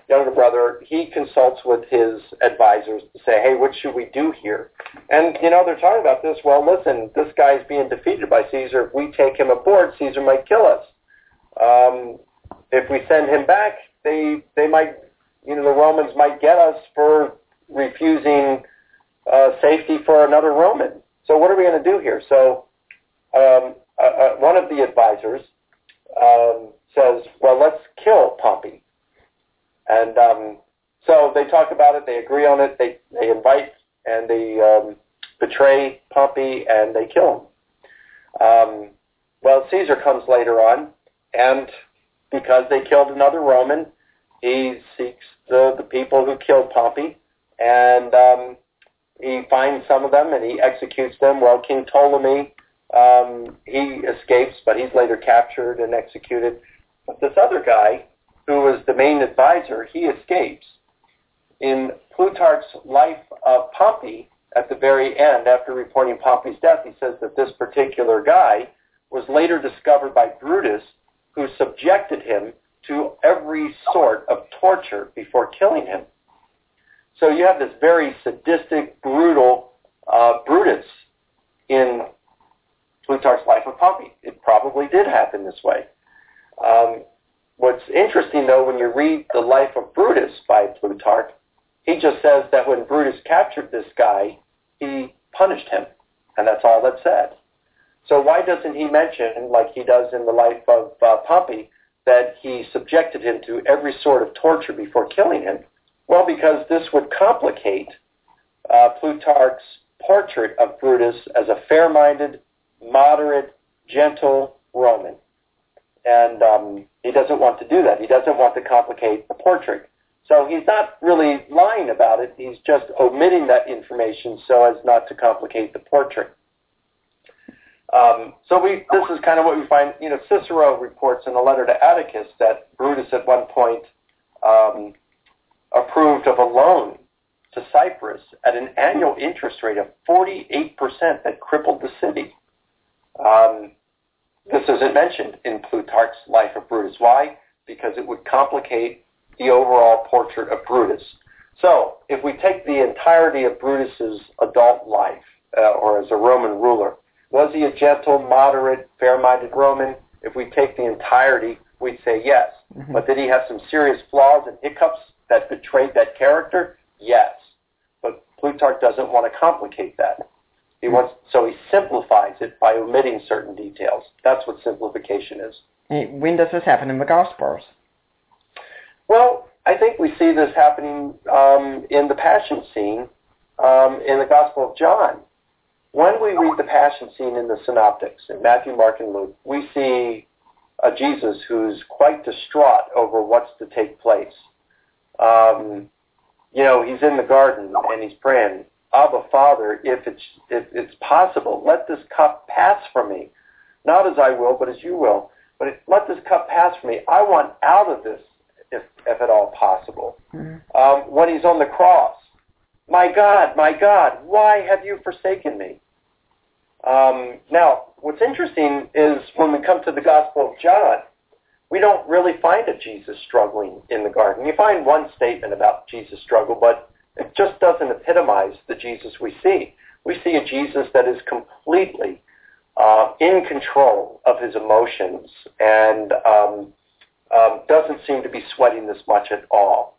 younger brother, he consults with his advisors to say, hey, what should we do here? And, you know, they're talking about this. Well, listen, this guy's being defeated by Caesar. If we take him aboard, Caesar might kill us. Um, if we send him back, they, they might, you know, the Romans might get us for refusing uh, safety for another Roman. So what are we going to do here? So um, uh, uh, one of the advisors um, says, well, let's kill Pompey. And um, so they talk about it. They agree on it. They they invite and they um, betray Pompey and they kill him. Um, well, Caesar comes later on, and because they killed another Roman, he seeks the the people who killed Pompey, and um, he finds some of them and he executes them. Well, King Ptolemy um, he escapes, but he's later captured and executed. But this other guy who was the main advisor, he escapes. In Plutarch's Life of Pompey, at the very end, after reporting Pompey's death, he says that this particular guy was later discovered by Brutus, who subjected him to every sort of torture before killing him. So you have this very sadistic, brutal uh, Brutus in Plutarch's Life of Pompey. It probably did happen this way. Um, What's interesting, though, when you read the life of Brutus by Plutarch, he just says that when Brutus captured this guy, he punished him, and that's all that's said. So why doesn't he mention, like he does in the life of uh, Pompey, that he subjected him to every sort of torture before killing him? Well, because this would complicate uh, Plutarch's portrait of Brutus as a fair-minded, moderate, gentle Roman. And um, he doesn't want to do that. He doesn't want to complicate the portrait. So he's not really lying about it. He's just omitting that information so as not to complicate the portrait. Um, so we, this is kind of what we find. You know, Cicero reports in a letter to Atticus that Brutus at one point um, approved of a loan to Cyprus at an annual interest rate of 48% that crippled the city. Um, this isn't mentioned in Plutarch's Life of Brutus. Why? Because it would complicate the overall portrait of Brutus. So, if we take the entirety of Brutus's adult life, uh, or as a Roman ruler, was he a gentle, moderate, fair-minded Roman? If we take the entirety, we'd say yes. Mm-hmm. But did he have some serious flaws and hiccups that betrayed that character? Yes. But Plutarch doesn't want to complicate that. He wants so he simplifies it by omitting certain details. That's what simplification is. When does this happen in the Gospels? Well, I think we see this happening um, in the Passion scene um, in the Gospel of John. When we read the Passion scene in the Synoptics, in Matthew, Mark, and Luke, we see a Jesus who's quite distraught over what's to take place. Um, you know, he's in the garden and he's praying, Abba, Father, if it's if it's possible, let this cup pass from me, not as I will, but as you will. But it, let this cup pass from me. I want out of this, if if at all possible. Mm-hmm. Um, when he's on the cross, my God, my God, why have you forsaken me? Um, now, what's interesting is when we come to the Gospel of John, we don't really find a Jesus struggling in the garden. You find one statement about Jesus' struggle, but it just doesn't epitomize the Jesus we see. We see a Jesus that is completely uh, in control of his emotions and um, um, doesn't seem to be sweating this much at all.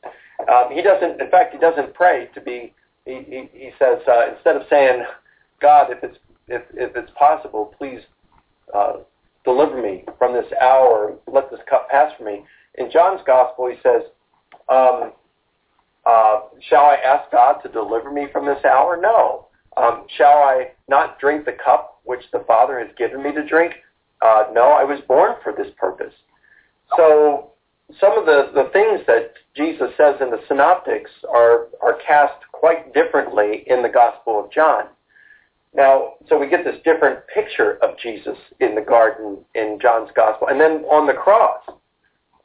Um, he doesn't, in fact, he doesn't pray to be. He, he, he says uh, instead of saying, "God, if it's if if it's possible, please uh, deliver me from this hour, let this cup pass from me." In John's gospel, he says, um, uh, "Shall I ask God to deliver me from this hour? No. Um, shall I not drink the cup which the Father has given me to drink? Uh, no, I was born for this purpose." So some of the, the things that Jesus says in the synoptics are, are cast quite differently in the Gospel of John. Now, so we get this different picture of Jesus in the garden in John's Gospel. And then on the cross,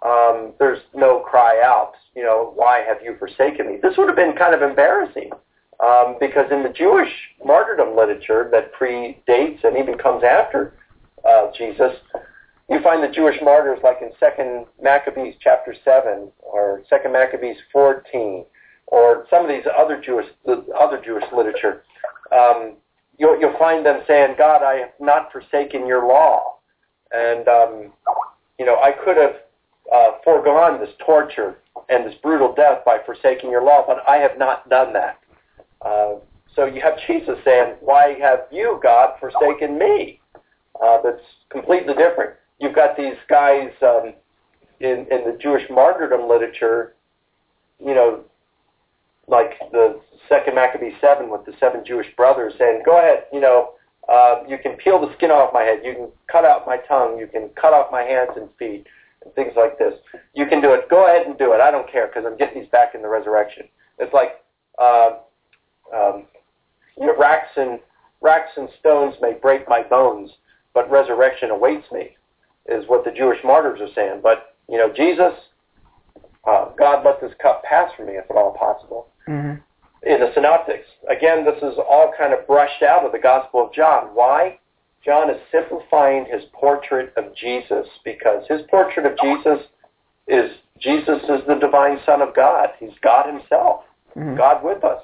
um, there's no cry out, you know, why have you forsaken me? This would have been kind of embarrassing um, because in the Jewish martyrdom literature that predates and even comes after uh, Jesus, you find the Jewish martyrs like in Second Maccabees chapter seven or Second Maccabees fourteen, or some of these other Jewish the other Jewish literature. Um, you'll, you'll find them saying, "God, I have not forsaken your law," and um, you know, I could have uh, foregone this torture and this brutal death by forsaking your law, but I have not done that. Uh, so you have Jesus saying, "Why have you, God, forsaken me?" Uh, that's completely different you've got these guys um, in in the Jewish martyrdom literature, you know, like the Second Maccabee seven with the seven Jewish brothers saying, "Go ahead, you know, uh, you can peel the skin off my head, you can cut out my tongue, you can cut off my hands and feet, and things like this. You can do it. Go ahead and do it. I don't care because I'm getting these back in the resurrection." It's like, uh, um, you know, racks and racks and stones may break my bones, but resurrection awaits me is what the Jewish martyrs are saying. But, you know, Jesus, uh, God let this cup pass from me if at all possible. Mm-hmm. In the Synoptics, again, this is all kind of brushed out of the Gospel of John. Why? John is simplifying his portrait of Jesus because his portrait of Jesus is Jesus is the divine Son of God. He's God himself, mm-hmm. God with us.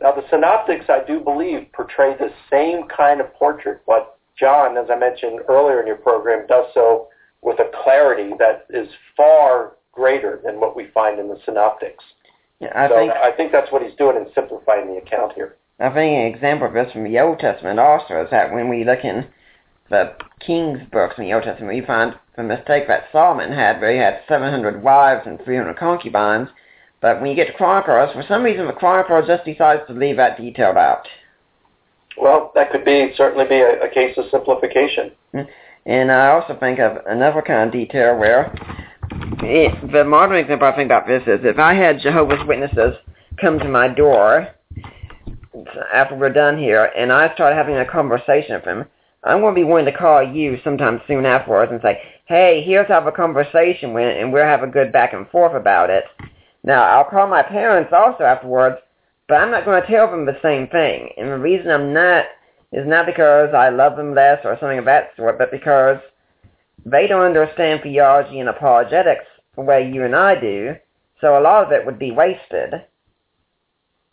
Now, the Synoptics, I do believe, portray the same kind of portrait, but John, as I mentioned earlier in your program, does so with a clarity that is far greater than what we find in the synoptics. Yeah, I so think I think that's what he's doing in simplifying the account here. I think an example of this from the Old Testament also is that when we look in the King's books in the Old Testament, we find the mistake that Solomon had, where he had 700 wives and 300 concubines. But when you get to Chronicles, for some reason the Chronicles just decides to leave that detailed out. Well, that could be certainly be a, a case of simplification. Hmm. And I also think of another kind of detail where it, the modern example I think about this is if I had Jehovah's Witnesses come to my door after we're done here and I start having a conversation with them, I'm going to be willing to call you sometime soon afterwards and say, hey, here's how the conversation went and we'll have a good back and forth about it. Now, I'll call my parents also afterwards but I'm not going to tell them the same thing. And the reason I'm not is not because I love them less or something of that sort, but because they don't understand theology and apologetics the way you and I do. So a lot of it would be wasted.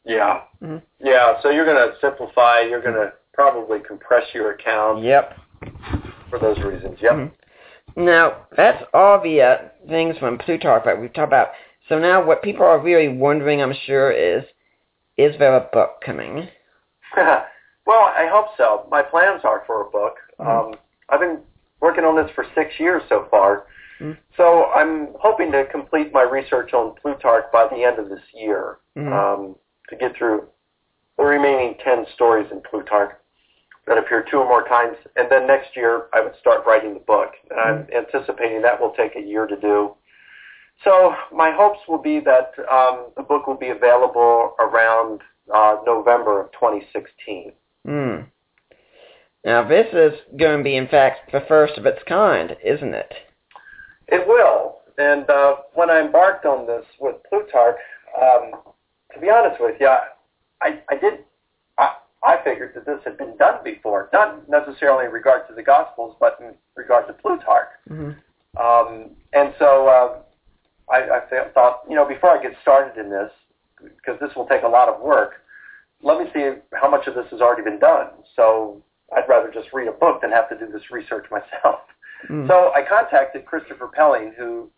Yeah. Mm-hmm. Yeah, so you're going to simplify, you're going to probably compress your account. Yep. For those reasons, yep. Mm-hmm. Now, that's all the uh, things from Plutarch that we've talked about. So now what people are really wondering, I'm sure, is is there a book coming? <laughs> well, I hope so. My plans are for a book. Mm-hmm. Um, I've been working on this for six years so far. Mm-hmm. So I'm hoping to complete my research on Plutarch by the end of this year mm-hmm. um, to get through the remaining 10 stories in Plutarch that appear two or more times. And then next year I would start writing the book. And I'm mm-hmm. anticipating that will take a year to do. So my hopes will be that um, the book will be available around uh, November of 2016. Hmm. Now this is going to be, in fact, the first of its kind, isn't it? It will. And uh, when I embarked on this with Plutarch, um, to be honest with you, I, I did. I, I figured that this had been done before, not necessarily in regard to the Gospels, but in regard to Plutarch. Mm-hmm. Um, and so uh, I, I thought, you know, before I get started in this, because this will take a lot of work, let me see how much of this has already been done. So I'd rather just read a book than have to do this research myself. Mm. So I contacted Christopher Pelling, who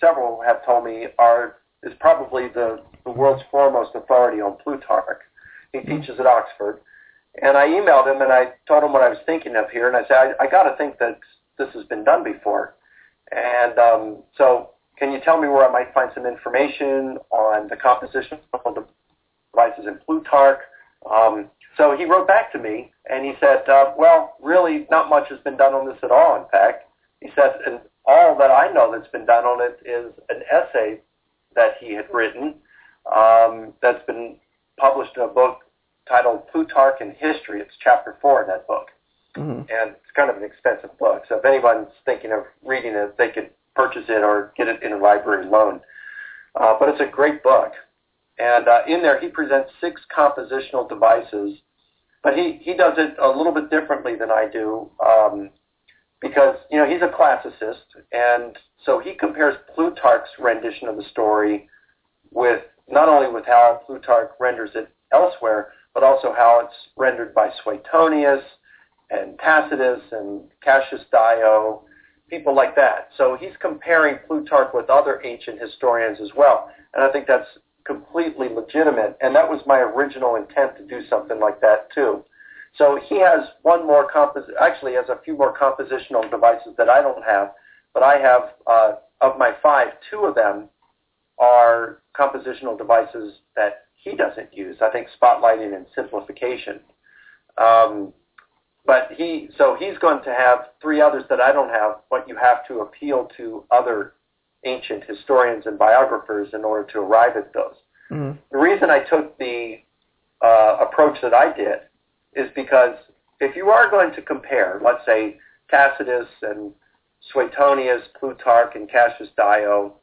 several have told me are is probably the, the world's foremost authority on Plutarch. He Mm-hmm. teaches at Oxford. And I emailed him and I told him what I was thinking of here. And I said, I, I got to think that this has been done before. And um, so can you tell me where I might find some information on the composition of the devices in Plutarch? Um, so he wrote back to me and he said, uh, well, really not much has been done on this at all, in fact. He said, and all that I know that's been done on it is an essay that he had written um, that's been published in a book titled Plutarch and History. It's chapter four in that book. Mm-hmm. And it's kind of an expensive book. So if anyone's thinking of reading it, they could purchase it or get it in a library loan. Uh, but it's a great book. And uh, in there, he presents six compositional devices. But he, he does it a little bit differently than I do um, because, you know, he's a classicist. And so he compares Plutarch's rendition of the story with not only with how Plutarch renders it elsewhere, but also how it's rendered by Suetonius and Tacitus and Cassius Dio, people like that. So he's comparing Plutarch with other ancient historians as well. And I think that's completely legitimate. And that was my original intent to do something like that too. So he has one more compos actually has a few more compositional devices that I don't have, but I have uh, of my five, two of them are compositional devices that he doesn't use. I think spotlighting and simplification. Um, but he, so he's going to have three others that I don't have, but you have to appeal to other ancient historians and biographers in order to arrive at those. Mm-hmm. The reason I took the uh, approach that I did is because if you are going to compare, let's say Tacitus and Suetonius, Plutarch, and Cassius Dio,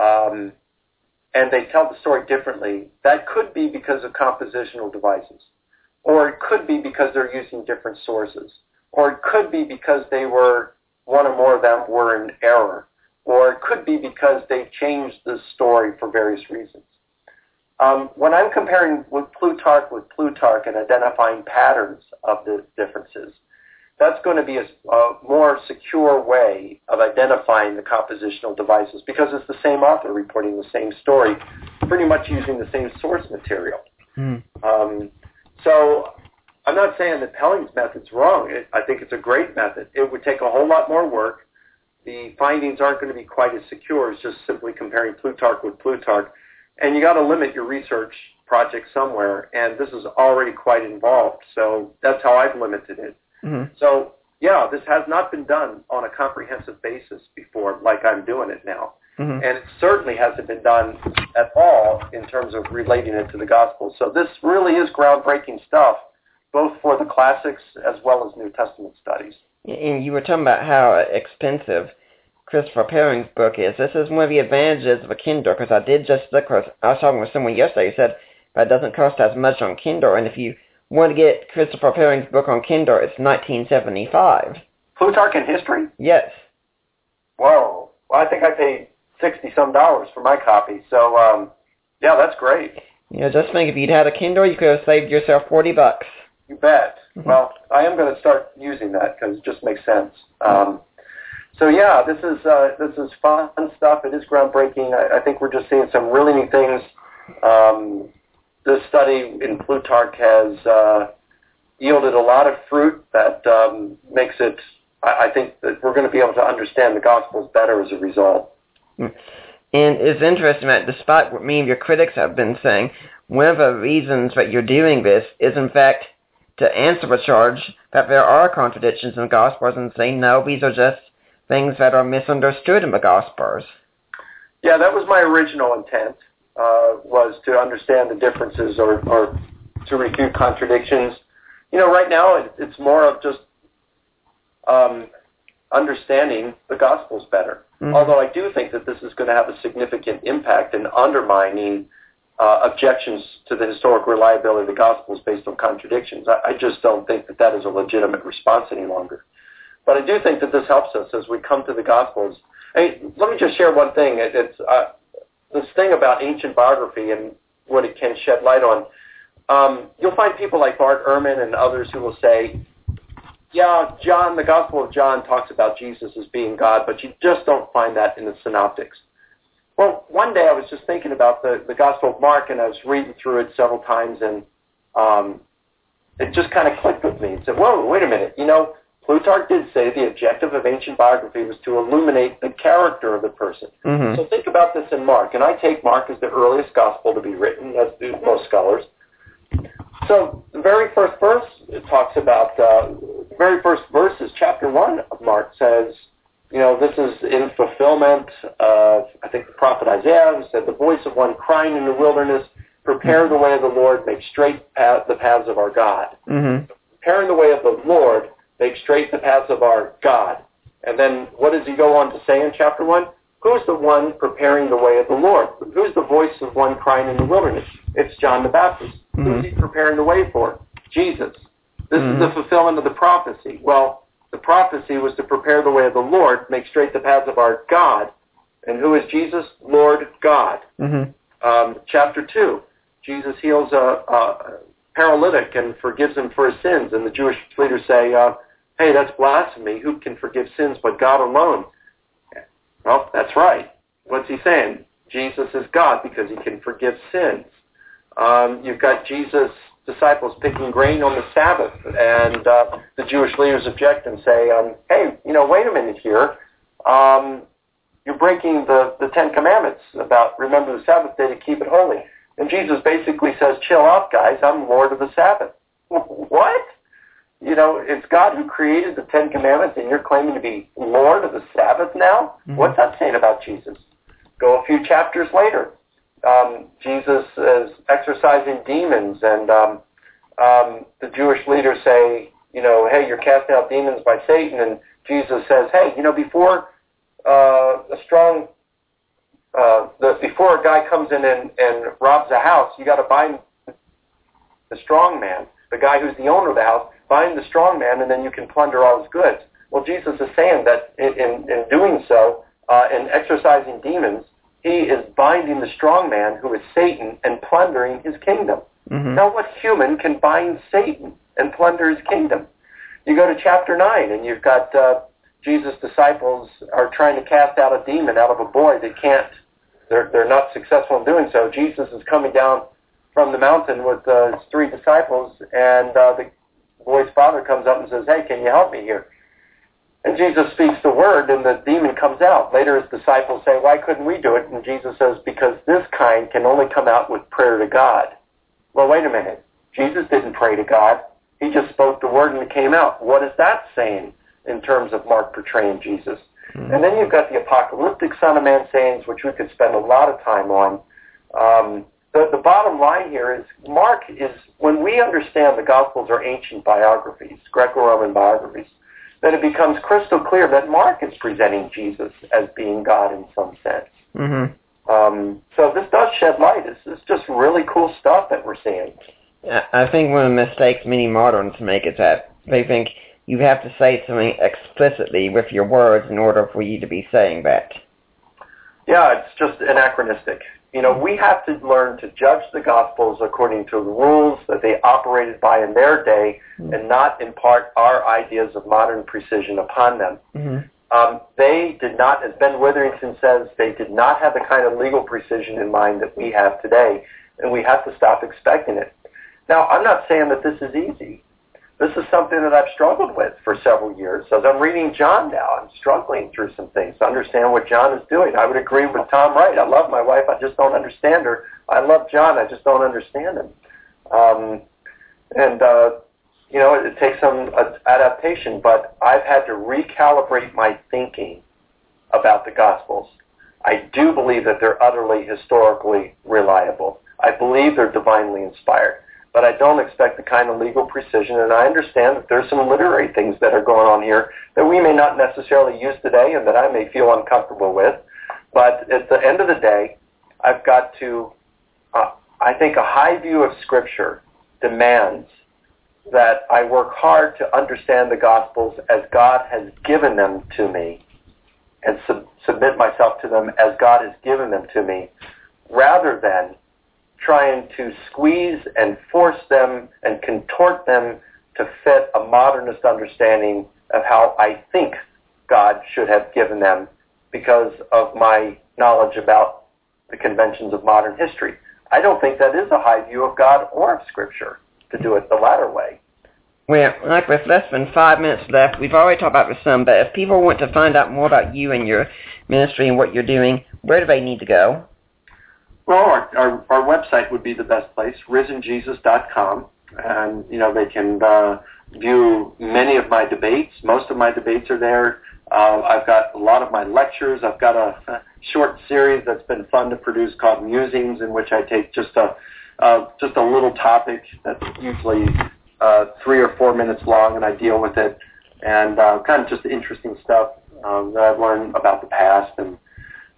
um, and they tell the story differently, that could be because of compositional devices. Or it could be because they're using different sources. Or it could be because they were, one or more of them were in error. Or it could be because they changed the story for various reasons. Um, when I'm comparing with Plutarch with Plutarch and identifying patterns of the differences, that's going to be a, a, more secure way of identifying the compositional devices because it's the same author reporting the same story, pretty much using the same source material. Mm. Um, so I'm not saying that Pelling's method's wrong. It, I think it's a great method. It would take a whole lot more work. The findings aren't going to be quite as secure as just simply comparing Plutarch with Plutarch. And you got to limit your research project somewhere, and this is already quite involved. So that's how I've limited it. Mm-hmm. So yeah, this has not been done on a comprehensive basis before, like I'm doing it now. Mm-hmm. And it certainly hasn't been done at all in terms of relating it to the gospel. So this really is groundbreaking stuff, both for the classics as well as New Testament studies. And you were talking about how expensive Christopher Pelling's book is. This is one of the advantages of a Kindle, because I did just look, cause I was talking with someone yesterday who said that it doesn't cost as much on Kindle, and if you want to get Christopher Pelling's book on Kindle, it's 1975. Plutarch in History? Yes. Whoa. Well, I think I paid 60 some dollars for my copy. So, um, yeah, that's great. You know, just think if you'd had a Kindle, you could have saved yourself 40 bucks. You bet. Mhm. Well, I am going to start using that because it just makes sense. Um, so yeah, this is uh, this is fun stuff. It is groundbreaking. I, I think we're just seeing some really neat things. Um, this study in Plutarch has uh, yielded a lot of fruit that um, makes it. I, I think that we're going to be able to understand the Gospels better as a result. And it's interesting that despite what many of your critics have been saying, one of the reasons that you're doing this is in fact to answer the charge that there are contradictions in the Gospels and say, no, these are just things that are misunderstood in the Gospels. Yeah, that was my original intent, uh, was to understand the differences or, or to refute contradictions. You know, right now it, it's more of just um, understanding the Gospels better. Mm-hmm. Although I do think that this is going to have a significant impact in undermining objections to the historic reliability of the Gospels based on contradictions. I, I just don't think that that is a legitimate response any longer. But I do think that this helps us as we come to the Gospels. Let me just share one thing. It, it's uh, this thing about ancient biography and what it can shed light on. Um, you'll find people like Bart Ehrman and others who will say, yeah, John, the Gospel of John talks about Jesus as being God, but you just don't find that in the Synoptics. Well, one day I was just thinking about the, the Gospel of Mark, and I was reading through it several times, and um, it just kind of clicked with me and said, whoa, wait a minute. You know, Plutarch did say the objective of ancient biography was to illuminate the character of the person. Mm-hmm. So think about this in Mark, and I take Mark as the earliest gospel to be written, as do most scholars. So the very first verse it talks about, uh, the very first verse is chapter 1 of Mark says, you know, this is in fulfillment of, I think, the prophet Isaiah, who said, the voice of one crying in the wilderness, prepare the way of the Lord, make straight path, the paths of our God. Mm-hmm. Preparing the way of the Lord, make straight the paths of our God. And then what does he go on to say in chapter 1? Who's the one preparing the way of the Lord? Who's the voice of one crying in the wilderness? It's John the Baptist. Mm-hmm. Who's he preparing the way for? Jesus. This mm-hmm. is the fulfillment of the prophecy. Well, the prophecy was to prepare the way of the Lord, make straight the paths of our God. And who is Jesus? Lord God. Mm-hmm. Um, chapter 2, Jesus heals a, a, paralytic and forgives him for his sins. And the Jewish leaders say, uh, hey, that's blasphemy. Who can forgive sins but God alone? Well, that's right. What's he saying? Jesus is God because he can forgive sins. Um, you've got Jesus' disciples picking grain on the Sabbath, and uh, the Jewish leaders object and say, um, hey, you know, wait a minute here. Um, you're breaking the, the Ten Commandments about remember the Sabbath day to keep it holy. And Jesus basically says, chill out, guys. I'm Lord of the Sabbath. <laughs> what? You know, it's God who created the Ten Commandments, and you're claiming to be Lord of the Sabbath now? Mm-hmm. What's that saying about Jesus? Go a few chapters later. Um, Jesus is exorcising demons, and um, um, the Jewish leaders say, you know, hey, you're casting out demons by Satan, and Jesus says, hey, you know, before uh, a strong, uh, the, before a guy comes in and, and robs a house, you got to bind the strong man, the guy who's the owner of the house, bind the strong man, and then you can plunder all his goods. Well, Jesus is saying that in, in, in doing so, uh, in exorcising demons, he is binding the strong man, who is Satan, and plundering his kingdom. Mm-hmm. Now, what human can bind Satan and plunder his kingdom? You go to chapter 9, and you've got uh, Jesus' disciples are trying to cast out a demon out of a boy. They can't. They're, they're not successful in doing so. Jesus is coming down from the mountain with uh, his three disciples, and uh, the boy's father comes up and says, hey, can you help me here? And Jesus speaks the word, and the demon comes out. Later, his disciples say, why couldn't we do it? And Jesus says, because this kind can only come out with prayer to God. Well, wait a minute. Jesus didn't pray to God. He just spoke the word and it came out. What is that saying in terms of Mark portraying Jesus? Mm-hmm. And then you've got the apocalyptic Son of Man sayings, which we could spend a lot of time on. Um, the, the bottom line here is Mark is, when we understand the Gospels are ancient biographies, Greco-Roman biographies, then it becomes crystal clear that Mark is presenting Jesus as being God in some sense. Mm-hmm. Um, so this does shed light. It's, it's just really cool stuff that we're seeing. I think one of the mistakes many moderns make is that they think you have to say something explicitly with your words in order for you to be saying that. Yeah, it's just anachronistic. You know, we have to learn to judge the Gospels according to the rules that they operated by in their day mm-hmm. and not impart our ideas of modern precision upon them. Mm-hmm. Um, they did not, as Ben Witherington says, they did not have the kind of legal precision in mind that we have today, and we have to stop expecting it. Now, I'm not saying that this is easy this is something that I've struggled with for several years. As I'm reading John now, I'm struggling through some things to understand what John is doing. I would agree with Tom Wright. I love my wife. I just don't understand her. I love John. I just don't understand him. Um, and, uh, you know, it, it takes some uh, adaptation, but I've had to recalibrate my thinking about the Gospels. I do believe that they're utterly historically reliable. I believe they're divinely inspired. But I don't expect the kind of legal precision, and I understand that there's some literary things that are going on here that we may not necessarily use today and that I may feel uncomfortable with. But at the end of the day, I've got to, uh, I think a high view of Scripture demands that I work hard to understand the Gospels as God has given them to me and sub- submit myself to them as God has given them to me, rather than trying to squeeze and force them and contort them to fit a modernist understanding of how I think God should have given them because of my knowledge about the conventions of modern history. I don't think that is a high view of God or of Scripture to do it the latter way. Well, like with less than five minutes left, we've already talked about this some, but if people want to find out more about you and your ministry and what you're doing, where do they need to go? Well, our, our, our website would be the best place, risenjesus.com, and you know they can uh, view many of my debates. Most of my debates are there. Uh, I've got a lot of my lectures. I've got a, a short series that's been fun to produce called Musings, in which I take just a uh, just a little topic that's usually uh, three or four minutes long, and I deal with it, and uh, kind of just interesting stuff um, that I've learned about the past. And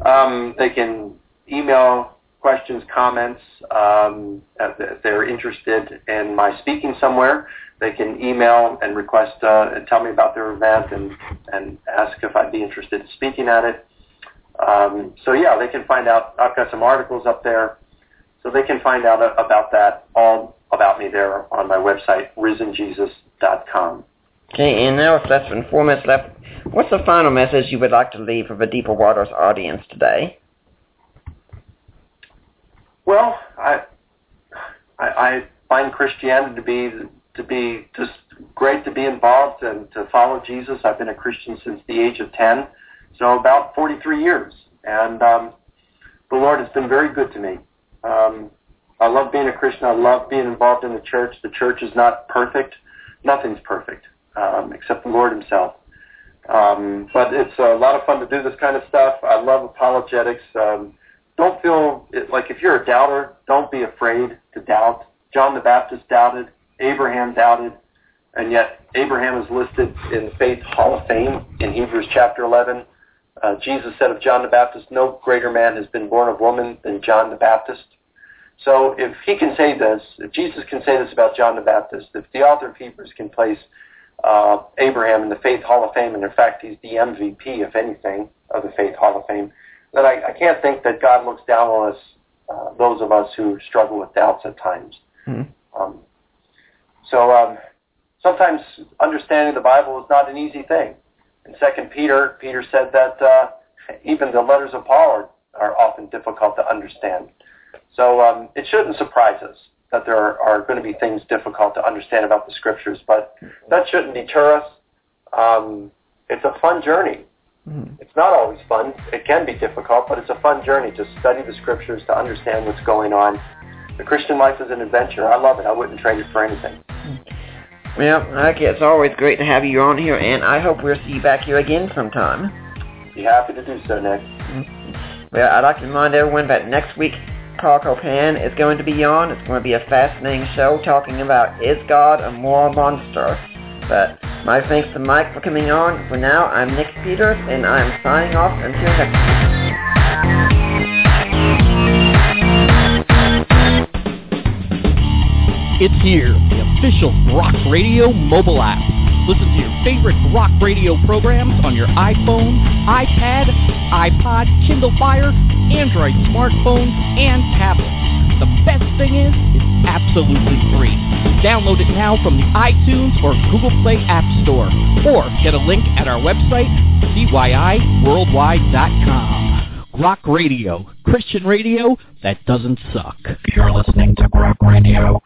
um, they can email questions, comments. Um, if they're interested in my speaking somewhere, they can email and request uh, and tell me about their event and and ask if I'd be interested in speaking at it. Um, so yeah, they can find out. I've got some articles up there, so they can find out about that all about me there on my website risenjesus.com. Okay, and now with less than four minutes left, what's the final message you would like to leave for the Deeper Waters audience today? Well, I, I, I find Christianity to be to be just great to be involved and to follow Jesus. I've been a Christian since the age of ten, so about 43 years, and um, the Lord has been very good to me. Um, I love being a Christian. I love being involved in the church. The church is not perfect. Nothing's perfect um, except the Lord Himself. Um, but it's a lot of fun to do this kind of stuff. I love apologetics. Um, don't feel like if you're a doubter, don't be afraid to doubt. John the Baptist doubted, Abraham doubted, and yet Abraham is listed in the Faith Hall of Fame in Hebrews chapter 11. Uh, Jesus said of John the Baptist, no greater man has been born of woman than John the Baptist. So if he can say this, if Jesus can say this about John the Baptist, if the author of Hebrews can place uh, Abraham in the Faith Hall of Fame, and in fact he's the MVP, if anything, of the Faith Hall of Fame, that I, I can't think that God looks down on us, uh, those of us who struggle with doubts at times. Mm-hmm. Um, so um, sometimes understanding the Bible is not an easy thing. In Second Peter, Peter said that uh, even the letters of Paul are, are often difficult to understand. So um, it shouldn't surprise us that there are, are, going to be things difficult to understand about the scriptures, but that shouldn't deter us. Um, it's a fun journey. Mm. It's not always fun. It can be difficult, but it's a fun journey to study the scriptures, to understand what's going on. The Christian life is an adventure. I love it. I wouldn't trade it for anything. Well, okay, it's always great to have you on here, and I hope we'll see you back here again sometime. Be happy to do so, Nick. Mm-hmm. Well, I'd like to remind everyone that next week Paul Copan is going to be on. It's going to be a fascinating show talking about is God a moral monster? But my thanks to Mike for coming on. For now, I'm Nick Peters, and I'm signing off until next time. It's here, the official Rock Radio mobile app. Listen to your favorite rock radio programs on your iPhone, iPad, iPod, Kindle Fire, Android smartphones, and tablets. The best thing is, it's absolutely free. Download it now from the iTunes or Google Play App Store, or get a link at our website, CYIWorldwide.com. Rock Radio, Christian radio that doesn't suck. You're listening to Rock Radio.